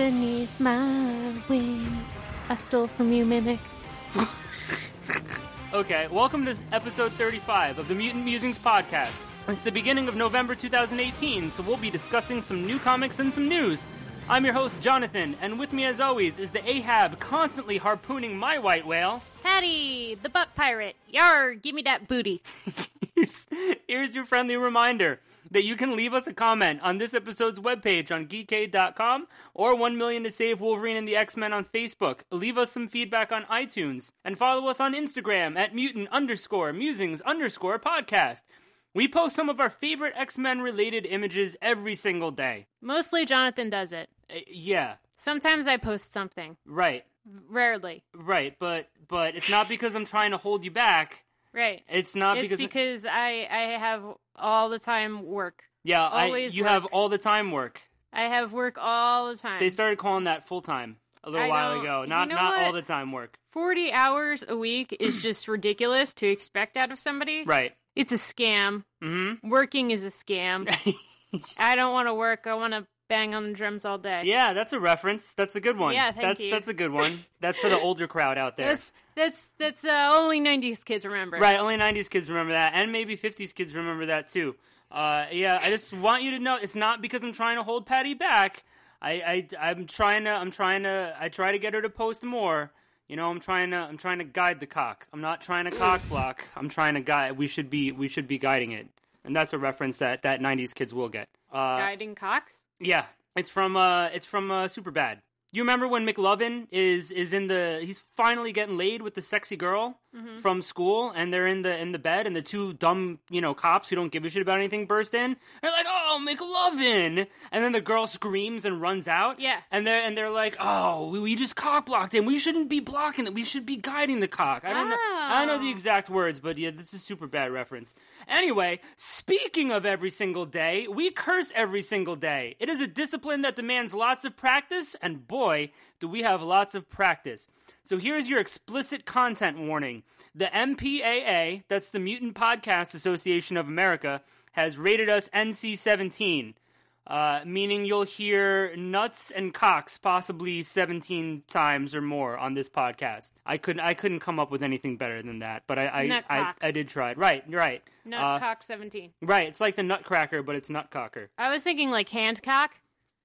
beneath my wings. I stole from you, Mimic. Okay, welcome to episode 35 of the Mutant Musings podcast. It's the beginning of November 2018, so we'll be discussing some new comics and some news. I'm your host, Jonathan, and with me, as always, is the Ahab constantly harpooning my white whale. Patty, the butt pirate. Yar, give me that booty. here's, here's your friendly reminder that you can leave us a comment on this episode's webpage on geekade.com or 1 million to save Wolverine and the X-Men on Facebook. Leave us some feedback on iTunes and follow us on Instagram at mutant underscore musings underscore podcast. We post some of our favorite X-Men related images every single day. Mostly Jonathan does it. Uh, yeah, Sometimes I post something. right. Rarely. Right, but but it's not because I'm trying to hold you back. Right. It's not it's because because I I have all the time work. yeah, I, always you work. have all the time work. I have work all the time. They started calling that full time a little I while ago. you Not know not all the time work. 40 hours a week is just ridiculous to expect out of somebody. Right. It's a scam. Mm-hmm. Working is a scam. I don't want to work. I want to bang on the drums all day. yeah, that's a reference. That's a good one. Yeah, thank that's you. that's a good one. That's for the older crowd out there. That's that's that's uh, only 90s kids remember. Right, only 90s kids remember that, and maybe 50s kids remember that too. Uh, yeah, I just want you to know it's not because I'm trying to hold Patty back. I, I, I'm trying to, I'm trying to, I try to get her to post more. You know, I'm trying to, I'm trying to guide the cock. I'm not trying to cock block. I'm trying to guide. We should be, we should be guiding it, and that's a reference that that 90s kids will get. Uh, Guiding Cox. Yeah, it's from, uh, it's from uh, Superbad. You remember when McLovin is is in the he's finally getting laid with the sexy girl Mm-hmm. from school and they're in the in the bed and the two dumb, you know, cops who don't give a shit about anything burst in. They're like, "Oh, make McLovin." And then the girl screams and runs out. Yeah. And they're and they're like, "Oh, we, we just cock blocked him. We shouldn't be blocking it. We should be guiding the cock." I don't know I don't know the Oh. exact words, but yeah, this is a super bad reference. Anyway, speaking of every single day, we curse every single day. It is a discipline that demands lots of practice, and boy, do we have lots of practice. So here's your explicit content warning. The MPAA, that's the Mutant Podcast Association of America, has rated us NC 17. Uh, meaning you'll hear nuts and cocks possibly 17 times or more on this podcast. I couldn't I couldn't come up with anything better than that, but I I, I, Nutcock. I did try it. Right, you're right. Nut Uh, Cock 17. right, it's like the nutcracker, but it's nutcocker. I was thinking like hand cock.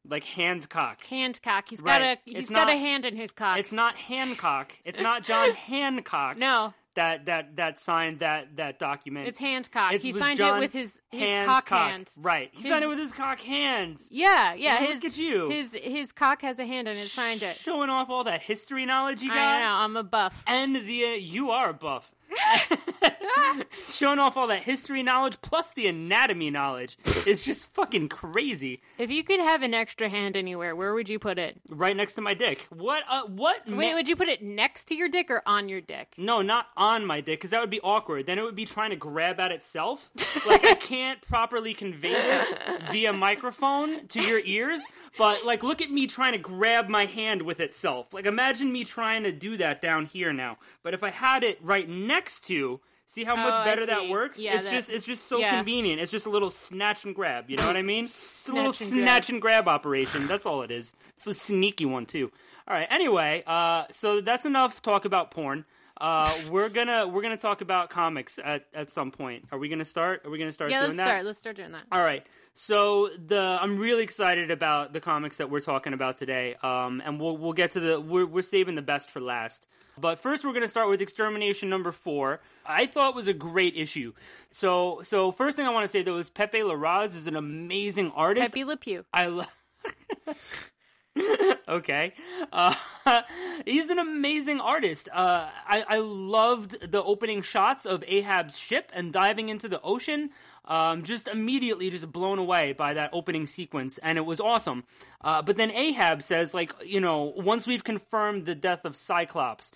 Like hand cock. Hand cock. He's got Right. a he's got not- a hand in his cock. It's not Hancock. It's not John Hancock. no, That that that signed that that document. it's hand cock. It he was signed John it with his his Hancock. cock hand. Right. He His- signed it with his cock hands. Yeah, yeah. Look his at you. his his cock has a hand and it signed it. Showing off all that history knowledge you got. I know. I'm a buff. and the uh, you are a buff. Showing off all that history knowledge plus the anatomy knowledge is just fucking crazy. If you could have an extra hand anywhere, where would you put it? Right next to my dick. What? Uh, what? Wait, ma- would you put it next to your dick or on your dick? no, not on my dick, because that would be awkward. Then it would be trying to grab at itself. like I can't properly convey this via microphone to your ears. But like, look at me trying to grab my hand with itself. Like, imagine me trying to do that down here now. But if I had it right next to, see how much Oh, I better that works. Yeah, it's that- just, it's just so yeah. convenient. It's just a little snatch and grab. You know what I mean? It's a little Snatch and grab. and grab operation. That's all it is. It's a sneaky one too. All right. Anyway, uh, so that's enough talk about porn. Uh, we're gonna we're gonna talk about comics at, at some point. Are we gonna start? Are we gonna start Yeah, doing let's that? start. Let's start doing that. All right. So the I'm really excited about the comics that we're talking about today. Um, and we'll we'll get to the we're we're saving the best for last. But first, we're going to start with Extermination number four. I thought was a great issue. So so first thing I want to say though is Pepe Larraz is an amazing artist. Pepe Le Pew. I love. okay, uh, he's an amazing artist. Uh, I I loved the opening shots of Ahab's ship and diving into the ocean. Um, just immediately, just blown away by that opening sequence, and it was awesome. Uh, but then Ahab says, like, you know, once we've confirmed the death of Cyclops,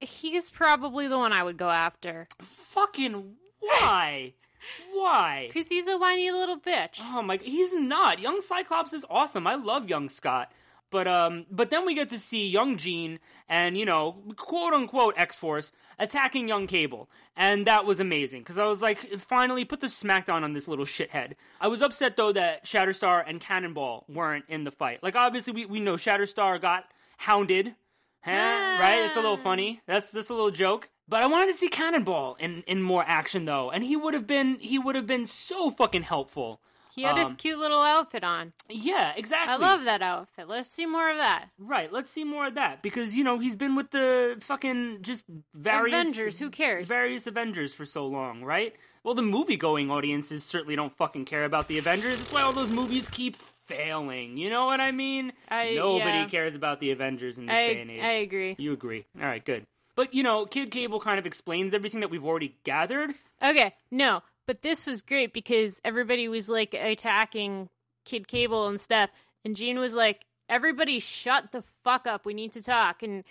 He's probably the one I would go after. fucking why, why? Because he's a whiny little bitch. Oh my! He's not. Young Cyclops is awesome. I love young Scott. But um, but then we get to see young Jean and you know quote unquote X Force attacking young Cable, and that was amazing because I was like, finally put the smackdown on this little shithead. I was upset though that Shatterstar and Cannonball weren't in the fight. Like obviously we we know Shatterstar got hounded, huh? right? It's a little funny. That's that's a little joke. But I wanted to see Cannonball in, in more action though, and he would have been he would have been so fucking helpful. He had his Um, cute little outfit on. Yeah, exactly. I love that outfit. Let's see more of that. Right, let's see more of that because you know he's been with the fucking just various Avengers, who cares? Various Avengers for so long, right? Well, the movie-going audiences certainly don't fucking care about the Avengers. That's why all those movies keep failing. You know what I mean? I- Nobody yeah. cares about the Avengers in this day and age. I agree. You agree? All right, good. But you know, Kid Cable kind of explains everything that we've already gathered. Okay, no, but this was great because everybody was like attacking Kid Cable and stuff, and Jean was like, "Everybody, shut the fuck up. We need to talk." And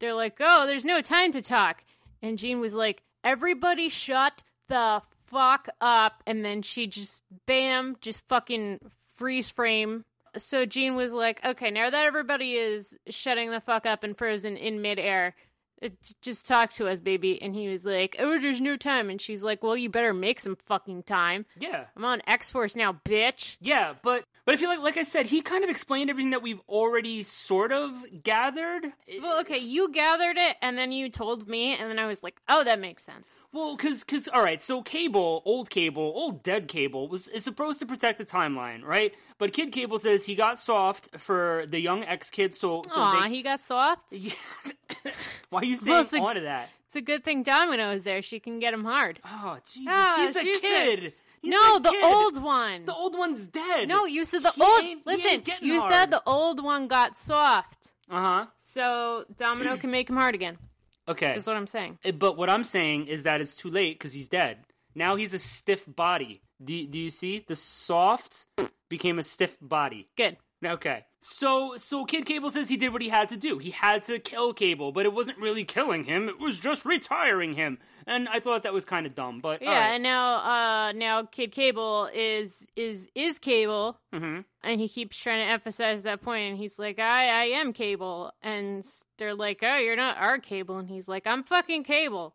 they're like, "Oh, there's no time to talk." And Jean was like, "Everybody, shut the fuck up." And then she just, bam, just fucking freeze frame. So Jean was like, "Okay, now that everybody is shutting the fuck up and frozen in midair." Uh, just talk to us, baby. And he was like, oh, there's no time. And she's like, well, you better make some fucking time. Yeah, I'm on X Force now, bitch. yeah, but but I feel like, like I said, he kind of explained everything that we've already sort of gathered. Well, okay, you gathered it, and then you told me, and then I was like, oh, that makes sense. Well, because, cause, all right, so Cable, old Cable, old dead Cable, was is supposed to protect the timeline, right? But Kid Cable says he got soft for the young ex kid, so, so Aw, they. he got soft. Why are you saying Well, it's a- on to that? It's a good thing Domino is there. She can get him hard. Oh, Jesus, Ah, he's a she's kid. He's no, a the kid. old one. The old one's dead. no, you said the He old. ain't- he Listen, ain't getting you hard. said the old one got soft. Uh huh. So Domino can make him hard again. Okay. That's what I'm saying. Uh, But what I'm saying is that it's too late because he's dead. Now he's a stiff body. Do, do you see? The soft became a stiff body. Good. Okay. So so Kid Cable says he did what he had to do. He had to kill Cable, but it wasn't really killing him. It was just retiring him. And I thought that was kind of dumb, but Yeah, and now uh now Kid Cable is is is Cable hmm and he keeps trying to emphasize that point and he's like, I I am Cable and they're like, Oh, you're not our Cable and he's like, I'm fucking Cable.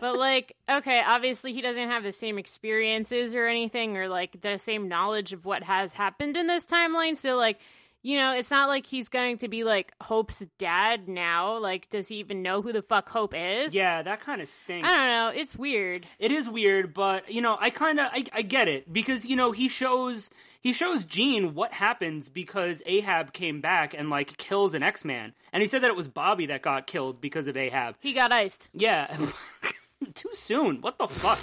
But like, okay, obviously he doesn't have the same experiences or anything or like the same knowledge of what has happened in this timeline. So like you know, it's not like he's going to be like Hope's dad now. Like, does he even know who the fuck Hope is? Yeah, that kind of stinks. I don't know. It's weird. It is weird, but you know, I kind of I, I get it because you know he shows he shows Jean what happens because Ahab came back and like kills an X Man, and he said that it was Bobby that got killed because of Ahab. He got iced. Yeah, too soon. What the fuck?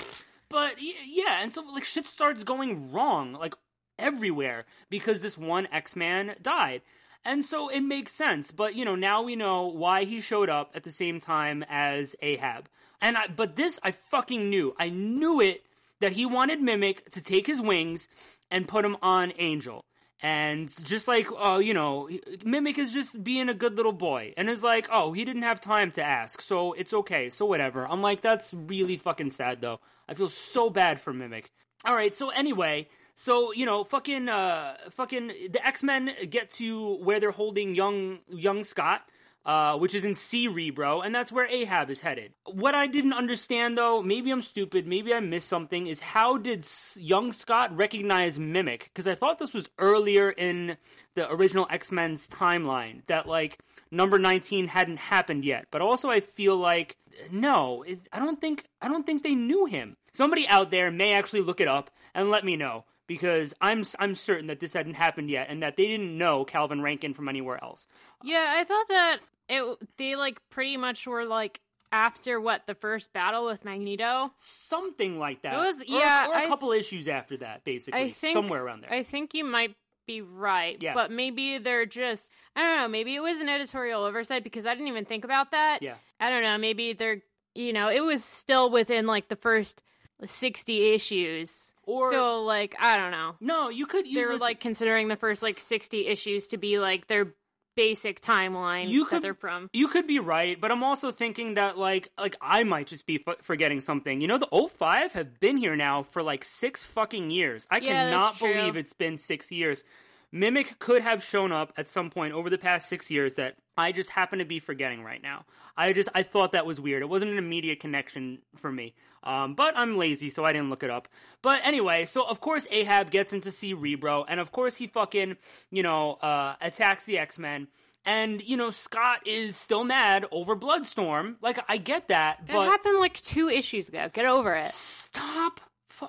But yeah, and so like shit starts going wrong like everywhere because this one X Man died. And so it makes sense, but you know, now we know why he showed up at the same time as Ahab. And I, but this I fucking knew. I knew it that he wanted Mimic to take his wings and put him on Angel. And just like, oh, you know, Mimic is just being a good little boy. And is like, oh, he didn't have time to ask, so it's okay, so whatever. I'm like, that's really fucking sad, though. I feel so bad for Mimic. All right, so anyway, so you know, fucking, uh, fucking, the X Men get to where they're holding young, young Scott, uh, which is in Cerebro, and that's where Ahab is headed. What I didn't understand, though, maybe I'm stupid, maybe I missed something, is how did young Scott recognize Mimic? Because I thought this was earlier in the original X Men's timeline that like number 19 hadn't happened yet. But also, I feel like no, it, I don't think I don't think they knew him. Somebody out there may actually look it up and let me know because I'm I'm certain that this hadn't happened yet and that they didn't know Calvin Rankin from anywhere else. Yeah, I thought that it. They like pretty much were like after what the first battle with Magneto. Something like that. It was- Or- yeah, or, a I- couple issues after that, basically, I think somewhere around there. I think you might be right. Yeah. But maybe they're just I don't know, maybe it was an editorial oversight because I didn't even think about that. Yeah. I don't know, maybe they're you know, it was still within like the first sixty issues. Or- so like I don't know. no, you could. You They were listen- like considering the first like sixty issues to be like their basic timeline You could- they're from. You could be right, but I'm also thinking that like like I might just be f- forgetting something. You know, the 05 have been here now for like 6 fucking years. I Yeah, cannot believe it's been 6 years. Mimic could have shown up at some point over the past six years that I just happen to be forgetting right now. I just I thought that was weird. It wasn't an immediate connection for me. Um, but I'm lazy, so I didn't look it up. But anyway, so of course Ahab gets in to Cerebro, and of course he fucking you know uh, attacks the X Men. And you know Scott is still mad over Bloodstorm. Like I get that, It but happened like two issues ago. Get over it. stop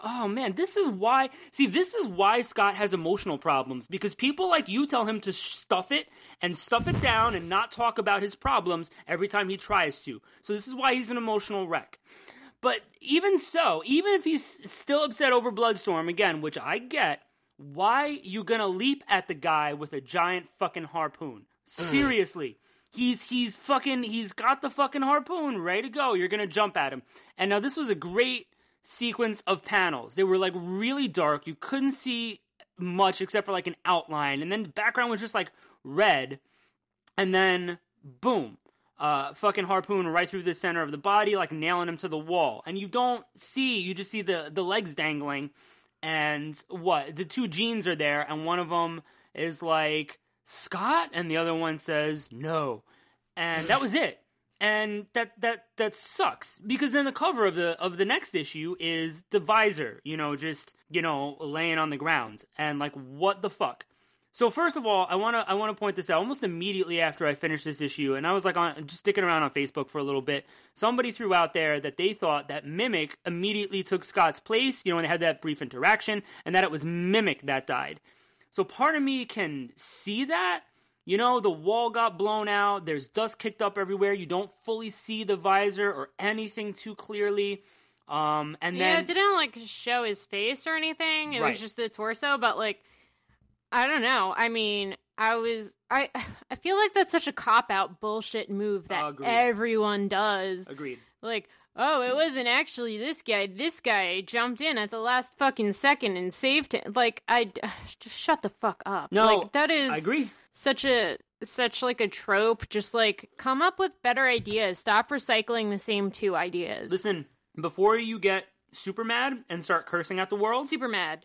oh man this is why see this is why scott has emotional problems because people like you tell him to stuff it and stuff it down and not talk about his problems every time he tries to. So this is why he's an emotional wreck. But even so even if he's still upset over bloodstorm again which i get why you gonna leap at the guy with a giant fucking harpoon? Mm. Seriously. He's he's fucking he's got the fucking harpoon ready to go. You're gonna jump at him. And now this was a great sequence of panels. They were like really dark. You couldn't see much except for like an outline, and then the background was just like red. And then boom, uh, fucking harpoon right through the center of the body, like nailing him to the wall. And you don't see, you just see the the legs dangling. And what the two jeans are there, and one of them is like Scott, and the other one says no, and that was it. And that that that sucks because then the cover of the of the next issue is the visor, you know, just you know laying on the ground, and like what the fuck. So first of all, I want to I want to point this out. Almost immediately after I finished this issue, and I was like on just sticking around on Facebook for a little bit. Somebody threw out there that they thought that Mimic immediately took Scott's place. You know, when they had that brief interaction, and that it was Mimic that died. So part of me can see that. You know, the wall got blown out. There's dust kicked up everywhere. You don't fully see the visor or anything too clearly. Um, and yeah, then it didn't like show his face or anything. It Right. was just the torso, but like I don't know. I mean, I was I I feel like that's such a cop out bullshit move that Agreed. everyone does. agreed. Like, oh, it wasn't actually this guy. This guy jumped in at the last fucking second and saved him. Like, I just shut the fuck up. No, like, that is I agree. Such a such like a trope. Just like come up with better ideas. Stop recycling the same two ideas. Listen, before you get super mad and start cursing at the world, Super mad.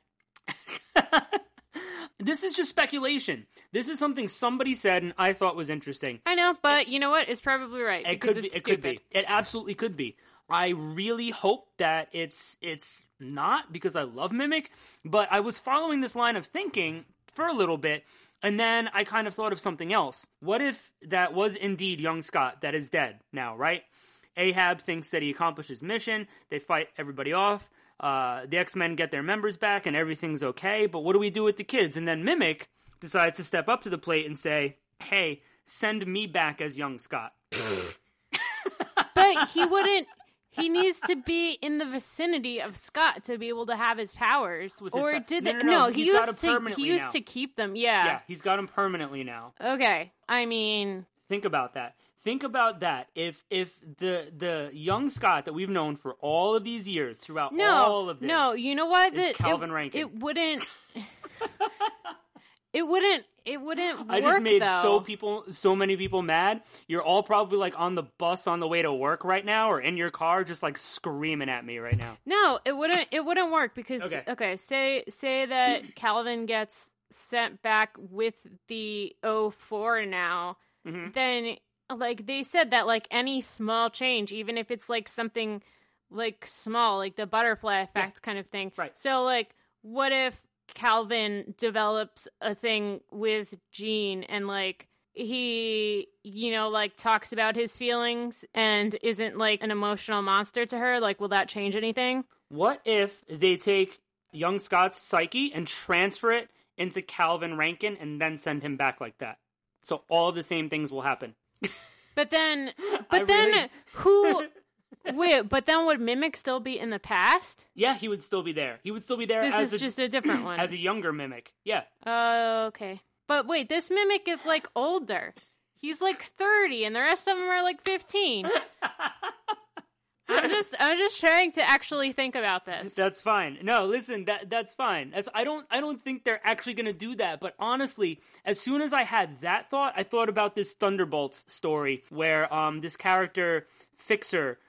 this is just speculation. This is something somebody said and I thought was interesting. I know, but you know what? It's probably right. It could be. It could be. It absolutely could be. I really hope that it's it's not because I love Mimic, but I was following this line of thinking for a little bit, and then I kind of thought of something else. What if that was indeed young Scott that is dead now, right? Ahab thinks that he accomplished his mission. They fight everybody off. Uh, the X Men get their members back, and everything's okay. But what do we do with the kids? And then Mimic decides to step up to the plate and say, "Hey, send me back as young Scott." But he wouldn't. He needs to be in the vicinity of Scott to be able to have his powers. With his or did No, they? no, no, he he's used to. He used now. to keep them. Yeah. Yeah, he's got them permanently now. Okay. I mean, Think about that. Think about that. If if the the young Scott that we've known for all of these years throughout no, all of this, no. You know what? That- Calvin it, Rankin. It wouldn't. it wouldn't. It wouldn't I work just made though. so people so many people mad. You're all probably like on the bus on the way to work right now or in your car just like screaming at me right now. No, it wouldn't. It wouldn't work because Okay. okay. say say that Calvin gets sent back with the 04 now, Mhm. then like they said that like any small change, even if it's like something like small, like the butterfly effect kind of thing. Right. So like, what if Calvin develops a thing with Jean and like he you know like talks about his feelings and isn't like an emotional monster to her like will that change anything What if they take young Scott's psyche and transfer it into Calvin Rankin and then send him back like that? So all the same things will happen. but then I but then really- who wait but then would mimic still be in the past Yeah, he would still be there. He would still be there this as is a, just a different one as a younger mimic. Yeah. oh okay but wait this mimic is like older he's like 30 and the rest of them are like 15 i'm just i'm just trying to actually think about this That's fine. No, listen, that that's fine. That's I don't I don't think they're actually going to do that, but honestly, as soon as I had that thought, I thought about this Thunderbolts story where um this character Fixer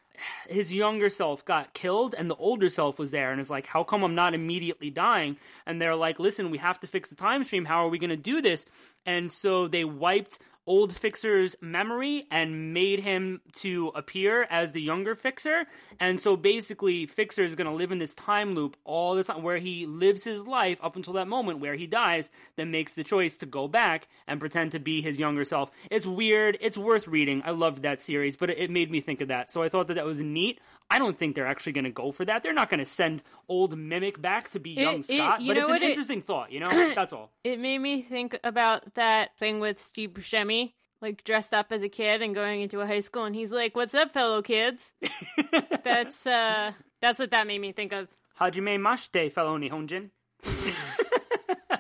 his younger self got killed and the older self was there and is like, how come I'm not immediately dying? And they're like, listen, we have to fix the time stream. How are we going to do this? And so they wiped old Fixer's memory and made him to appear as the younger Fixer. And so basically, Fixer is going to live in this time loop all the time where he lives his life up until that moment where he dies, then makes the choice to go back and pretend to be his younger self. It's weird. It's worth reading. I loved that series, but it made me think of that. So I thought that that was neat. I don't think they're actually going to go for that. They're not going to send old Mimic back to be It- young it- Scott, you but it's an what it- interesting thought, you know? That's all. It made me think about that thing with Steve Buscemi, like dressed up as a kid and going into a high school, and he's like, "What's up, fellow kids?" that's uh, that's what that made me think of. Hajime Mashite, fellow Nihonjin.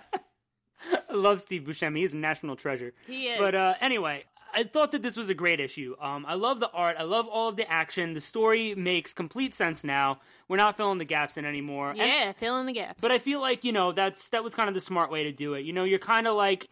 I love Steve Buscemi. He's a national treasure. He is. But uh, anyway, I thought that this was a great issue. Um, I love the art. I love all of the action. The story makes complete sense now. We're not filling the gaps in anymore. And- yeah, fill in the gaps. but I feel like you know that's that was kind of the smart way to do it. You know, you're kind of like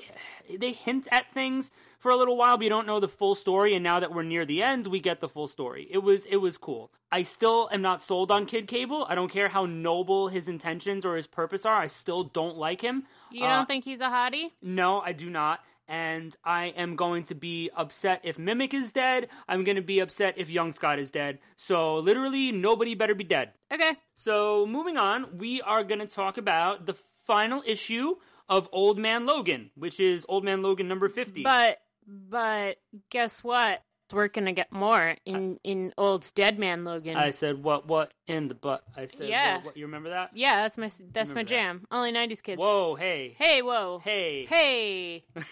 they hint at things for a little while, but you don't know the full story. And now that we're near the end, we get the full story. It was it was cool. I still am not sold on Kid Cable. I don't care how noble his intentions or his purpose are. I still don't like him. you Uh, don't think he's a hottie? no, I do not. And I am going to be upset if Mimic is dead. I'm going to be upset if Young Scott is dead. So literally, nobody better be dead. Okay. So, moving on, we are going to talk about the final issue of Old Man Logan, which is Old Man Logan number 50. But but guess what? We're gonna get more in in old Dead Man Logan. I said, what, what in the butt? I said, Yeah. what, what, you remember that? yeah, that's my that's my Remember that. jam. Only '90s kids. Whoa, hey. Hey, whoa. Hey. Hey.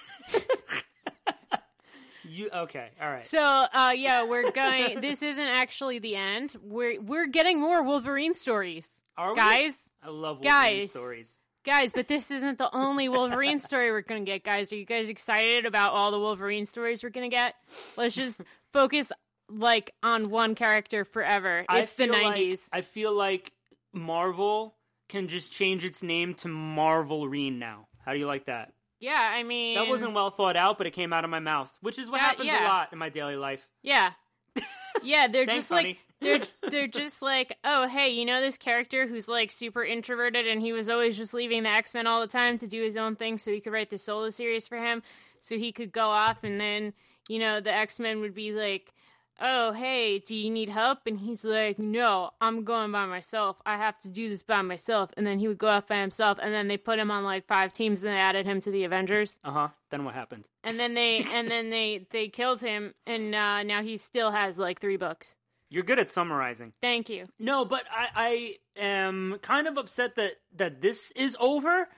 You, okay, all right. So, uh, yeah, we're going. this isn't actually the end. We're we're getting more Wolverine stories, Are we? guys. I love Wolverine Guys. stories. Guys, but this isn't the only Wolverine story we're gonna get, guys. Are you guys excited about all the Wolverine stories we're gonna get? Let's just focus like on one character forever. It's the feel like- nineties. I feel like Marvel can just change its name to Marvelrine now. How do you like that? yeah, I mean That wasn't well thought out, but it came out of my mouth, which is what That- happens a lot in my daily life. Yeah. Yeah, they're Thanks, just like honey. They're they're just like, oh hey, you know this character who's like super introverted and he was always just leaving the X Men all the time to do his own thing so he could write the solo series for him so he could go off and then, you know, the X Men would be like, Oh, hey, do you need help? And he's like, No, I'm going by myself. I have to do this by myself and then he would go off by himself and then they put him on like five teams and they added him to the Avengers. Uh huh. Then what happened? And then they and then they they killed him and uh, now he still has like three books. You're good at summarizing. Thank you. No, but I, I am kind of upset that that this is over,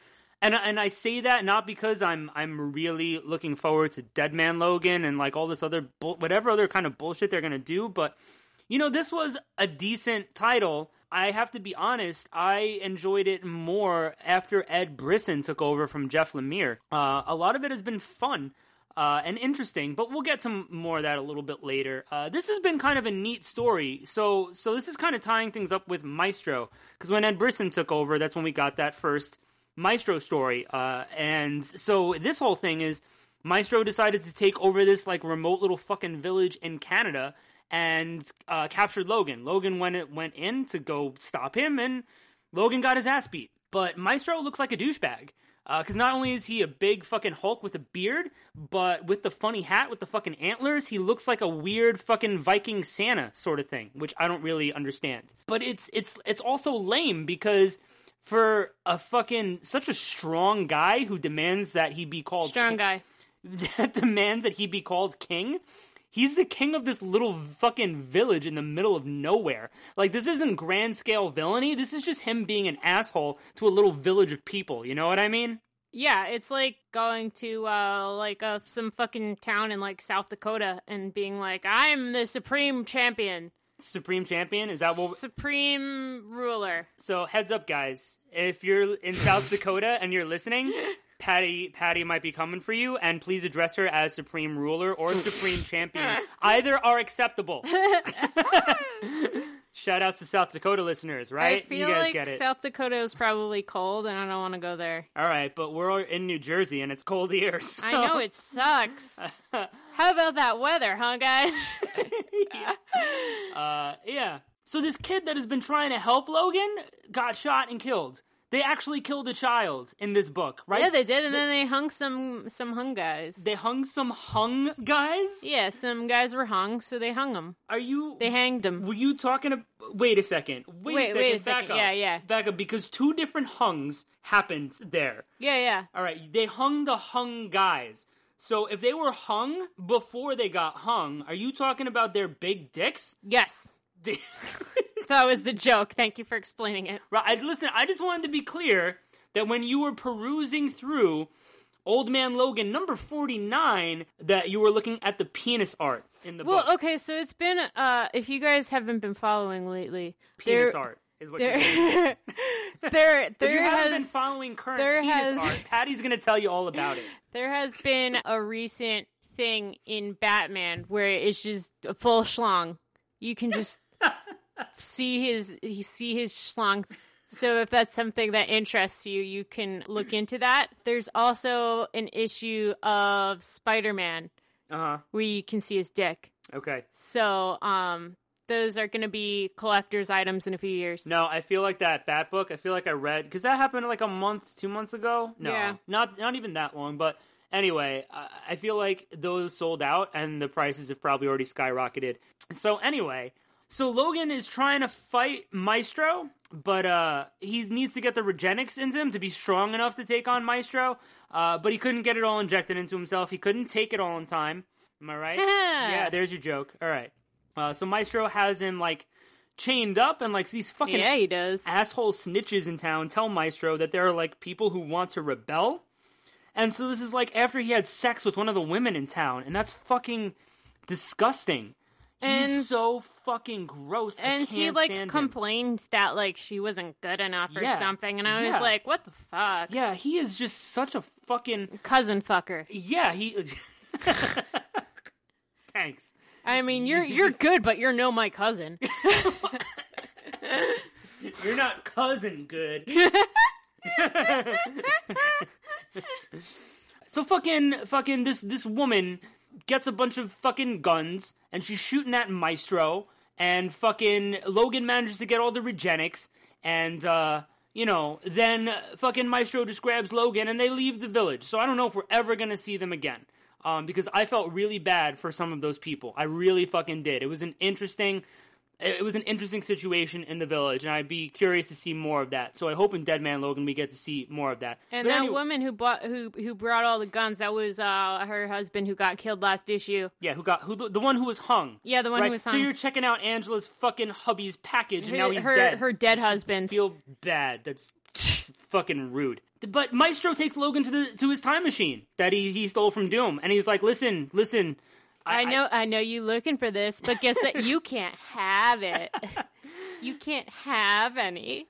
and I- and I say that not because I'm I'm really looking forward to Dead Man Logan and like all this other bull, whatever other kind of bullshit they're gonna do, but you know this was a decent title. I have to be honest, I enjoyed it more after Ed Brisson took over from Jeff Lemire. Uh, a lot of it has been fun uh, and interesting, but we'll get to more of that a little bit later. Uh, this has been kind of a neat story. So, so this is kind of tying things up with Maestro because when Ed Brisson took over, that's when we got that first Maestro story. Uh, and so this whole thing is Maestro decided to take over this like remote little fucking village in Canada and uh, captured Logan. Logan went went in to go stop him, and Logan got his ass beat. But Maestro looks like a douchebag. Uh, because not only is he a big fucking Hulk with a beard, but with the funny hat with the fucking antlers, he looks like a weird fucking Viking Santa sort of thing, which I don't really understand. But it's it's it's also lame because for a fucking such a strong guy who demands that he be called Strong king- guy. that demands that he be called king. He's the king of this little fucking village in the middle of nowhere. Like this isn't grand scale villainy. This is just him being an asshole to a little village of people. You know what I mean? Yeah, it's like going to uh like uh, some fucking town in like South Dakota and being like, "I'm the supreme champion, Supreme champion. Is that what? supreme ruler." So heads up, guys. If you're in South Dakota and you're listening, Patty Patty might be coming for you, and please address her as supreme ruler or supreme champion. Either are acceptable. Shout outs to South Dakota listeners, right? I feel you guys like get it. South Dakota is probably cold, and I don't want to go there. All right, but we're in New Jersey and it's cold here. So. I know it sucks. How about that weather, huh, guys? uh, yeah. So this kid that has been trying to help Logan got shot and killed. They actually killed a child in this book, right? yeah, they did, and then they hung some some hung guys. They hung some hung guys. yeah, some guys were hung, so they hung them. Are you? They hanged them. Were you talking? To, wait a second. Wait, Wait, a second. wait a Back second. up. Yeah, yeah. Back up because two different hungs happened there. Yeah, yeah. All right, they hung the hung guys. So if they were hung before they got hung, are you talking about their big dicks? Yes. That was the joke. Thank you for explaining it. right. Listen, I just wanted to be clear that when you were perusing through Old Man Logan number 49 that you were looking at the penis art in the Well, book. Well, okay, so it's been uh if you guys haven't been following lately, Penis there, art is what you're saying. there there If there you haven't has been following current there penis has- art, Patty's going to tell you all about it. there has been a recent thing in Batman where it's just a full schlong. You can just see his see his schlong. So if that's something that interests you, you can look into that. There's also an issue of Spider-Man Uh-huh. where you can see his dick. Okay. So, um, those are going to be collector's items in a few years. No, I feel like that Bat book. I feel like I read because that happened like a month, two months ago. No, Yeah. not not even that long. But anyway, I, I feel like those sold out, and the prices have probably already skyrocketed. So anyway, so Logan is trying to fight Maestro, but uh, he needs to get the Regenix into him to be strong enough to take on Maestro. Uh, but he couldn't get it all injected into himself. He couldn't take it all in time. Am I right? yeah, there's your joke. All right. Uh, so Maestro has him like chained up, and like these fucking Yeah, he does. asshole snitches in town tell Maestro that there are like people who want to rebel. And so this is like after he had sex with one of the women in town, and that's fucking disgusting. He's And- so fucking gross. And he like stand him. complained that like she wasn't good enough or Yeah, something, and I was yeah. like, "What the fuck, Yeah, he is just such a fucking cousin fucker." yeah. He. Thanks. I mean, you're you're good, but you're no my cousin. You're not cousin good. so fucking fucking this this woman gets a bunch of fucking guns and she's shooting at Maestro and fucking Logan manages to get all the Regenix and uh you know, then fucking Maestro just grabs Logan and they leave the village. So I don't know if we're ever gonna see them again. Um, because I felt really bad for some of those people. I really fucking did. It was an interesting it was an interesting situation in the village, and I'd be curious to see more of that. So I hope in Dead Man Logan we get to see more of that. And But that anyway- woman who bought who who brought all the guns, that was uh her husband who got killed last issue. yeah, who got who the, the one who was hung? Yeah, the one right? who was hung. So you're checking out Angela's fucking hubby's package, and now her he's her, dead. her dead husband. Feel bad. That's fucking rude. But Maestro takes Logan to the to his time machine that he he stole from Doom, and he's like, "Listen, listen." I know, I know you looking for this, but guess what? You can't have it. You can't have any.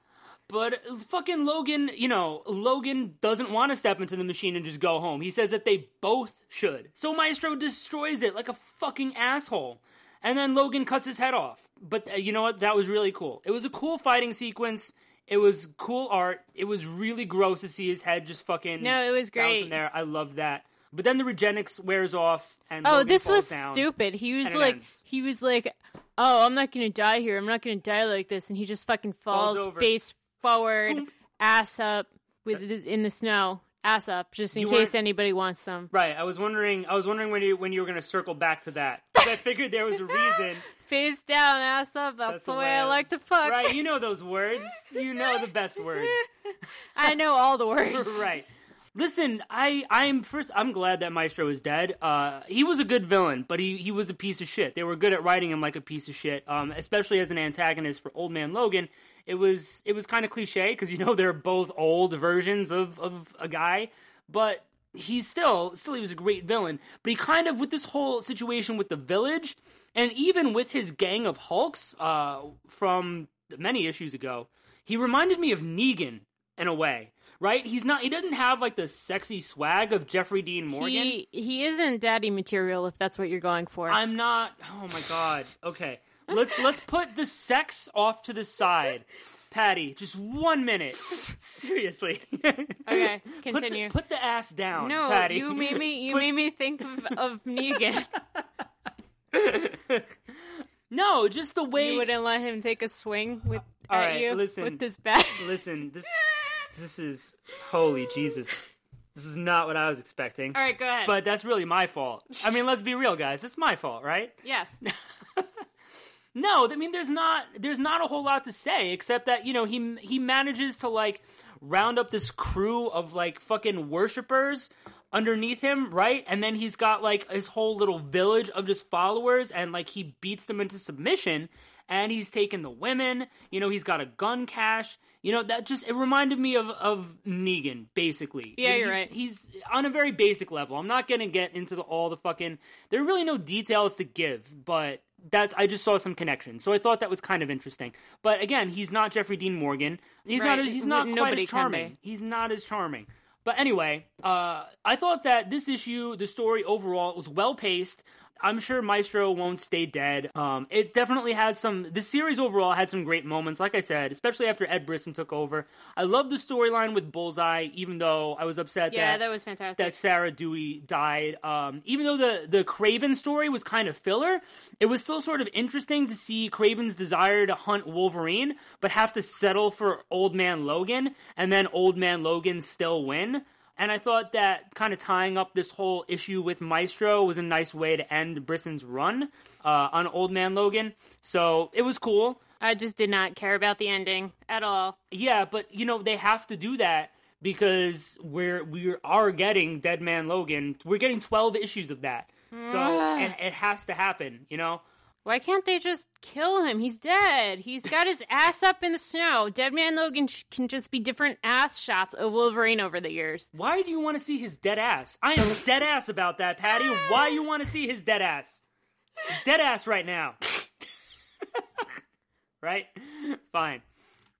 But fucking Logan, you know, Logan doesn't want to step into the machine and just go home. He says that they both should. So Maestro destroys it like a fucking asshole. And then Logan cuts his head off. But uh, you know what? That was really cool. It was a cool fighting sequence. It was cool art. It was really gross to see his head just fucking No, it was great. there. I loved that. But then the Regenix wears off and Oh, Logan this falls was down. stupid. He was like, ends. he was like, "Oh, I'm not gonna die here. I'm not gonna die like this," and he just fucking falls, over. face forward, Boom. ass up, with uh, his, in the snow, ass up, just in You case anybody wants some. Right. I was wondering. I was wondering when you when you were going to circle back to that. I figured there was a reason. Face down, ass up. That's, That's the the way way I I- like to fuck. Right, you know those words. You know the best words. I know all the words. right. Listen, I I'm first I'm glad that Maestro is dead. Uh he was a good villain, but he he was a piece of shit. They were good at writing him like a piece of shit. Um especially as an antagonist for Old Man Logan. It was it was kind of cliche because you know they're both old versions of of a guy, but he's still still he was a great villain. But he kind of with this whole situation with the village and even with his gang of Hulks uh from many issues ago, he reminded me of Negan in a way, right? He's not. He doesn't have like the sexy swag of Jeffrey Dean Morgan. He he isn't daddy material if that's what you're going for. I'm not. Oh my god. Okay. let's let's put the sex off to the side. Patty, just one minute. Seriously. Okay, Put the, continue. put the ass down, no, Patty. you made me. You Put- made me think of, of Negan. no, just the way. You wouldn't let him take a swing with All at right, you listen. with this bat. Listen, this this is holy Jesus. This is not what I was expecting. All right, go ahead. But that's really my fault. I mean, let's be real, guys. It's my fault, right? yes, No, I mean, there's not there's not a whole lot to say except that you know he he manages to like round up this crew of like fucking worshippers underneath him, right? And then he's got like his whole little village of just followers, and like he beats them into submission. And he's taken the women. You know, he's got a gun cache. You know, that just it reminded me of of Negan, basically. Yeah, you're He's- right. He's on a very basic level. I'm not gonna get into the, all the fucking. There are really no details to give, but that's I just saw some connections, so I thought that was kind of interesting. But again, he's not Jeffrey Dean Morgan. He's Right. not. He's not quite as charming. He's not as charming. But anyway, uh, I thought that this issue, the story overall, was well paced. I'm sure Maestro won't stay dead. Um, it definitely had some. The series overall had some great moments, like I said, especially after Ed Brisson took over. I love the storyline with Bullseye, even though I was upset yeah, that that was fantastic. that Sarah Dewey died. Um, even though the the Kraven story was kind of filler, it was still sort of interesting to see Kraven's desire to hunt Wolverine, but have to settle for Old Man Logan, and then Old Man Logan still win. And I thought that kind of tying up this whole issue with Maestro was a nice way to end Brisson's run uh, on Old Man Logan. So it was cool. I just did not care about the ending at all. Yeah, but you know they have to do that because we're we are getting Dead Man Logan. We're getting twelve issues of that, so it, it has to happen. You know, Why can't they just kill him? He's dead. He's got his ass up in the snow. Dead Man Logan sh- can just be different ass shots of Wolverine over the years. why do you want to see his dead ass? I am dead ass about that, Patty. Why you want to see his dead ass? Dead ass right now. right? Fine.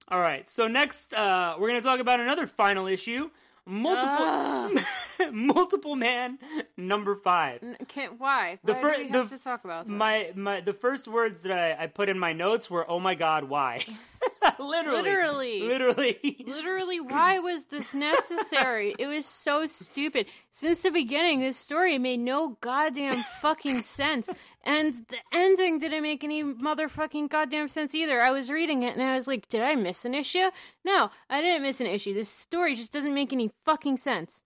All right. So next, uh, we're gonna talk about another final issue. Multiple, ah. multiple man number five. Can't, why? The why fir- do we the to talk about that? My my the first words that I, I put in my notes were "Oh my God, why?" literally, Literally. literally. Literally, why was this necessary? it was so stupid. Since the beginning, this story made no goddamn fucking sense. And the ending didn't make any motherfucking goddamn sense either. I was reading it and I was like, did I miss an issue? No, I didn't miss an issue. This story just doesn't make any fucking sense.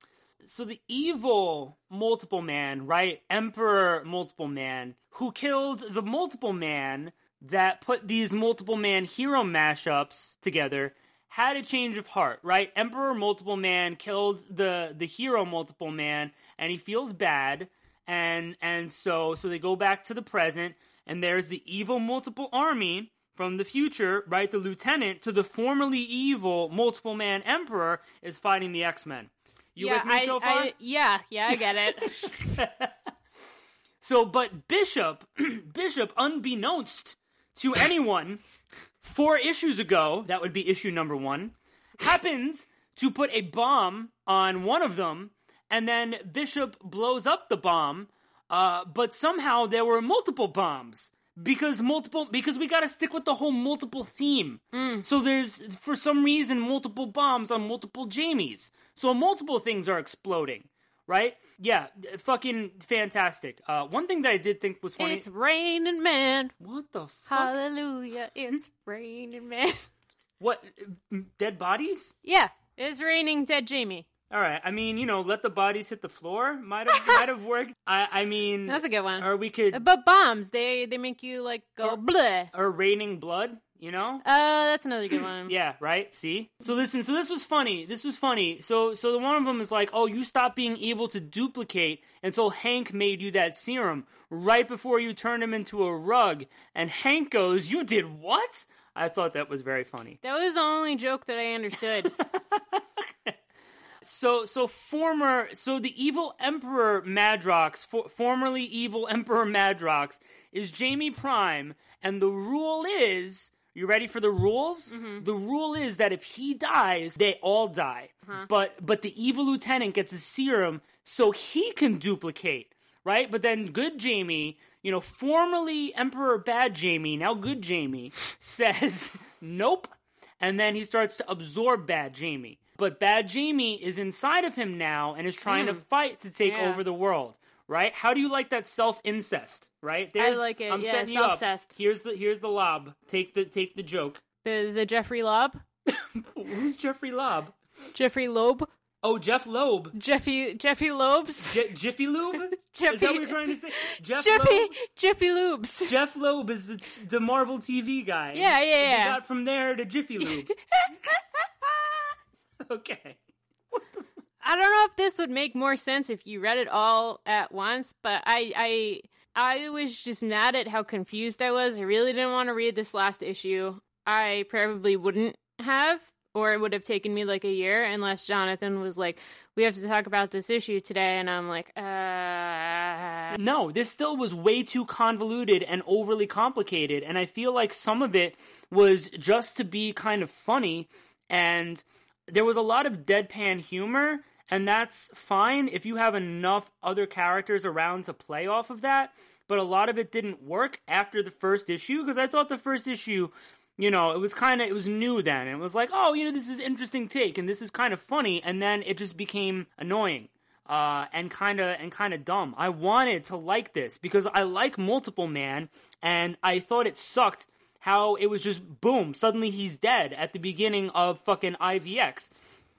so the evil multiple man, right? Emperor multiple man, who killed the multiple man that put these multiple man hero mashups together, had a change of heart, right? Emperor multiple man killed the the hero multiple man, and he feels bad, and and so so they go back to the present, and there's the evil multiple army from the future, right? The lieutenant to the formerly evil multiple man emperor is fighting the X Men. You yeah, with me I, so far? I, yeah, yeah, I get it. So, but Bishop, Bishop, unbeknownst to anyone, four issues ago, that would be issue number one, happens to put a bomb on one of them, and then Bishop blows up the bomb. Uh, but somehow there were multiple bombs because multiple because we got to stick with the whole multiple theme. So there's for some reason multiple bombs on multiple Jamies. So multiple things are exploding, right? Yeah, fucking fantastic. Uh, one thing that I did think was funny. it's raining, man. what the fuck? Hallelujah, it's raining, man. What dead bodies? yeah, it's raining, dead Jamie. All right. I mean, you know, let the bodies hit the floor. Might have might have worked. I I mean, That's a good one. or we could But bombs, they they make you like go bleh. or raining blood. You know. Uh, that's another good one. Yeah, right. See. So listen. So this was funny. This was funny. So so the one of them is like, oh, you stopped being able to duplicate until Hank made you that serum right before you turned him into a rug. And Hank goes, you did what? I thought that was very funny. That was the only joke that I understood. So so former so the evil Emperor Madrox, for, formerly evil Emperor Madrox, is Jamie Prime, and the rule is. You ready for the rules? Mm-hmm. The rule is that if he dies, they all die. But but the evil lieutenant gets a serum so he can duplicate, right? But then good Jamie you know, formerly Emperor Bad Jamie, now Good Jamie, says nope, and then he starts to absorb Bad Jamie. But Bad Jamie is inside of him now and is trying to hmm. fight to take Yeah. over the world. Right? How do you like that self incest? Right? There's, like it. I'm Yeah, setting you up. Here's the here's the lob. Take the take the joke. The the Jeffrey Lob, Who's Jeffrey Lob? Jeffrey Loeb, Oh, Jeff Loeb. Jeffy Jeffy Lobes, J- Jiffy Lube? Jeffy Is that what you're trying to say? Jeff Jeffy Loeb? Jeffy Lubes. Jeff Loeb is the, the Marvel TV guy. Yeah, yeah, yeah. got from there to Jiffy Lube. okay. I don't know if this would make more sense if you read it all at once, but I I I was just mad at how confused I was. I really didn't want to read this last issue. I probably wouldn't have, or it would have taken me like a year unless Jonathan was like, "We have to talk about this issue today," and I'm like, "Uh." No, this still was way too convoluted and overly complicated, and I feel like some of it was just to be kind of funny, and there was a lot of deadpan humor, and that's fine if you have enough other characters around to play off of that. But a lot of it didn't work after the first issue because I thought the first issue, you know, it was kind of it was new then. It was like, oh, you know, this is interesting take, and this is kind of funny, and then it just became annoying uh, and kind of and kind of dumb. I wanted to like this because I like Multiple Man, and I thought it sucked how it was just boom, suddenly he's dead at the beginning of fucking IVX.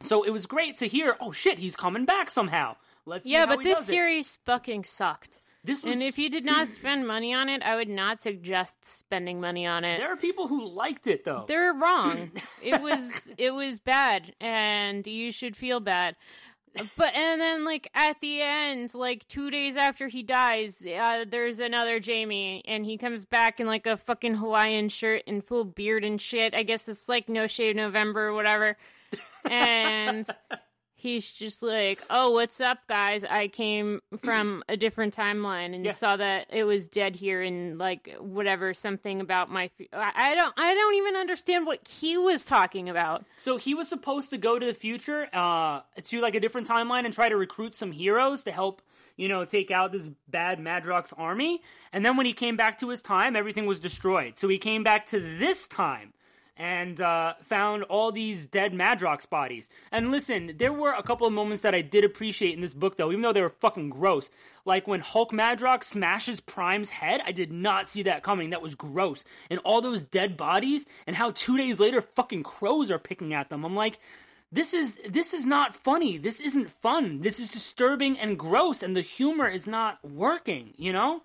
So it was great to hear. Oh shit, he's coming back somehow. Let's Yeah, but this does it. series fucking sucked. This was, And if you did not spend money on it, I would not suggest spending money on it. there are people who liked it though. They're wrong. it was it was bad, and you should feel bad. But and then like at the end, like two days after he dies, uh, there's another Jamie, and he comes back in like a fucking Hawaiian shirt and full beard and shit. I guess it's like No Shave November or whatever, and. He's just like, "Oh, what's up, guys? I came from a different timeline and Yeah. saw that it was dead here, and like whatever, something about my. f- I I don't, I don't even understand what he was talking about. So he was supposed to go to the future, uh, to like a different timeline and try to recruit some heroes to help, you know, take out this bad Madrox army. And then when he came back to his time, everything was destroyed. So he came back to this time and uh, found all these dead Madrox bodies. And listen, there were a couple of moments that I did appreciate in this book, though, even though they were fucking gross. Like when Hulk Madrox smashes Prime's head, I did not see that coming. That was gross. And all those dead bodies, and how two days later fucking crows are picking at them. I'm like, this is this is not funny. This isn't fun. This is disturbing and gross, and the humor is not working. You know.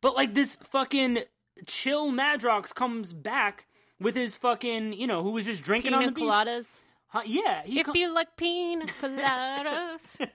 But like this fucking chill Madrox comes back with his fucking, you know, who was just drinking on Pina the beach. Huh, yeah, he If co- you like pina coladas,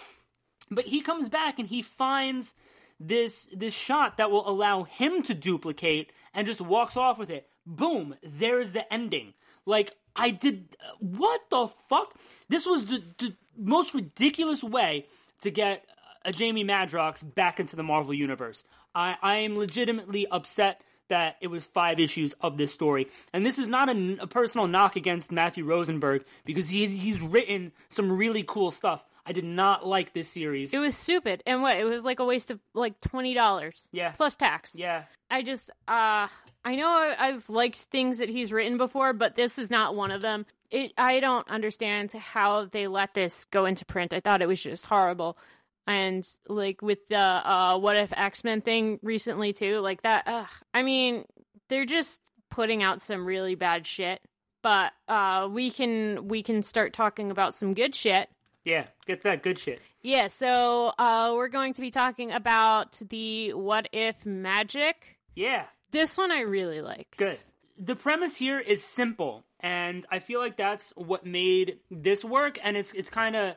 but he comes back and he finds this this shot that will allow him to duplicate and just walks off with it. Boom, there's the ending. Like I did what the fuck? This was the, the most ridiculous way to get a Jamie Madrox back into the Marvel universe. I, I am legitimately upset that it was five issues of this story. And this is not a, a personal knock against Matthew Rosenberg because he's he's written some really cool stuff. I did not like this series. it was stupid. And what? It was like a waste of like twenty dollars. Yeah. plus tax. yeah. I just, uh, I know I've liked things that he's written before, but this is not one of them. It, I don't understand how they let this go into print. I thought it was just horrible. And like with the uh, what if X Men thing recently too, like that. Ugh. I mean, they're just putting out some really bad shit. But uh, we can we can start talking about some good shit. Yeah, get that good shit. Yeah, so uh, we're going to be talking about the what if Magik. Yeah, This one I really liked. good. The premise here is simple, and I feel like that's what made this work. And it's it's kind of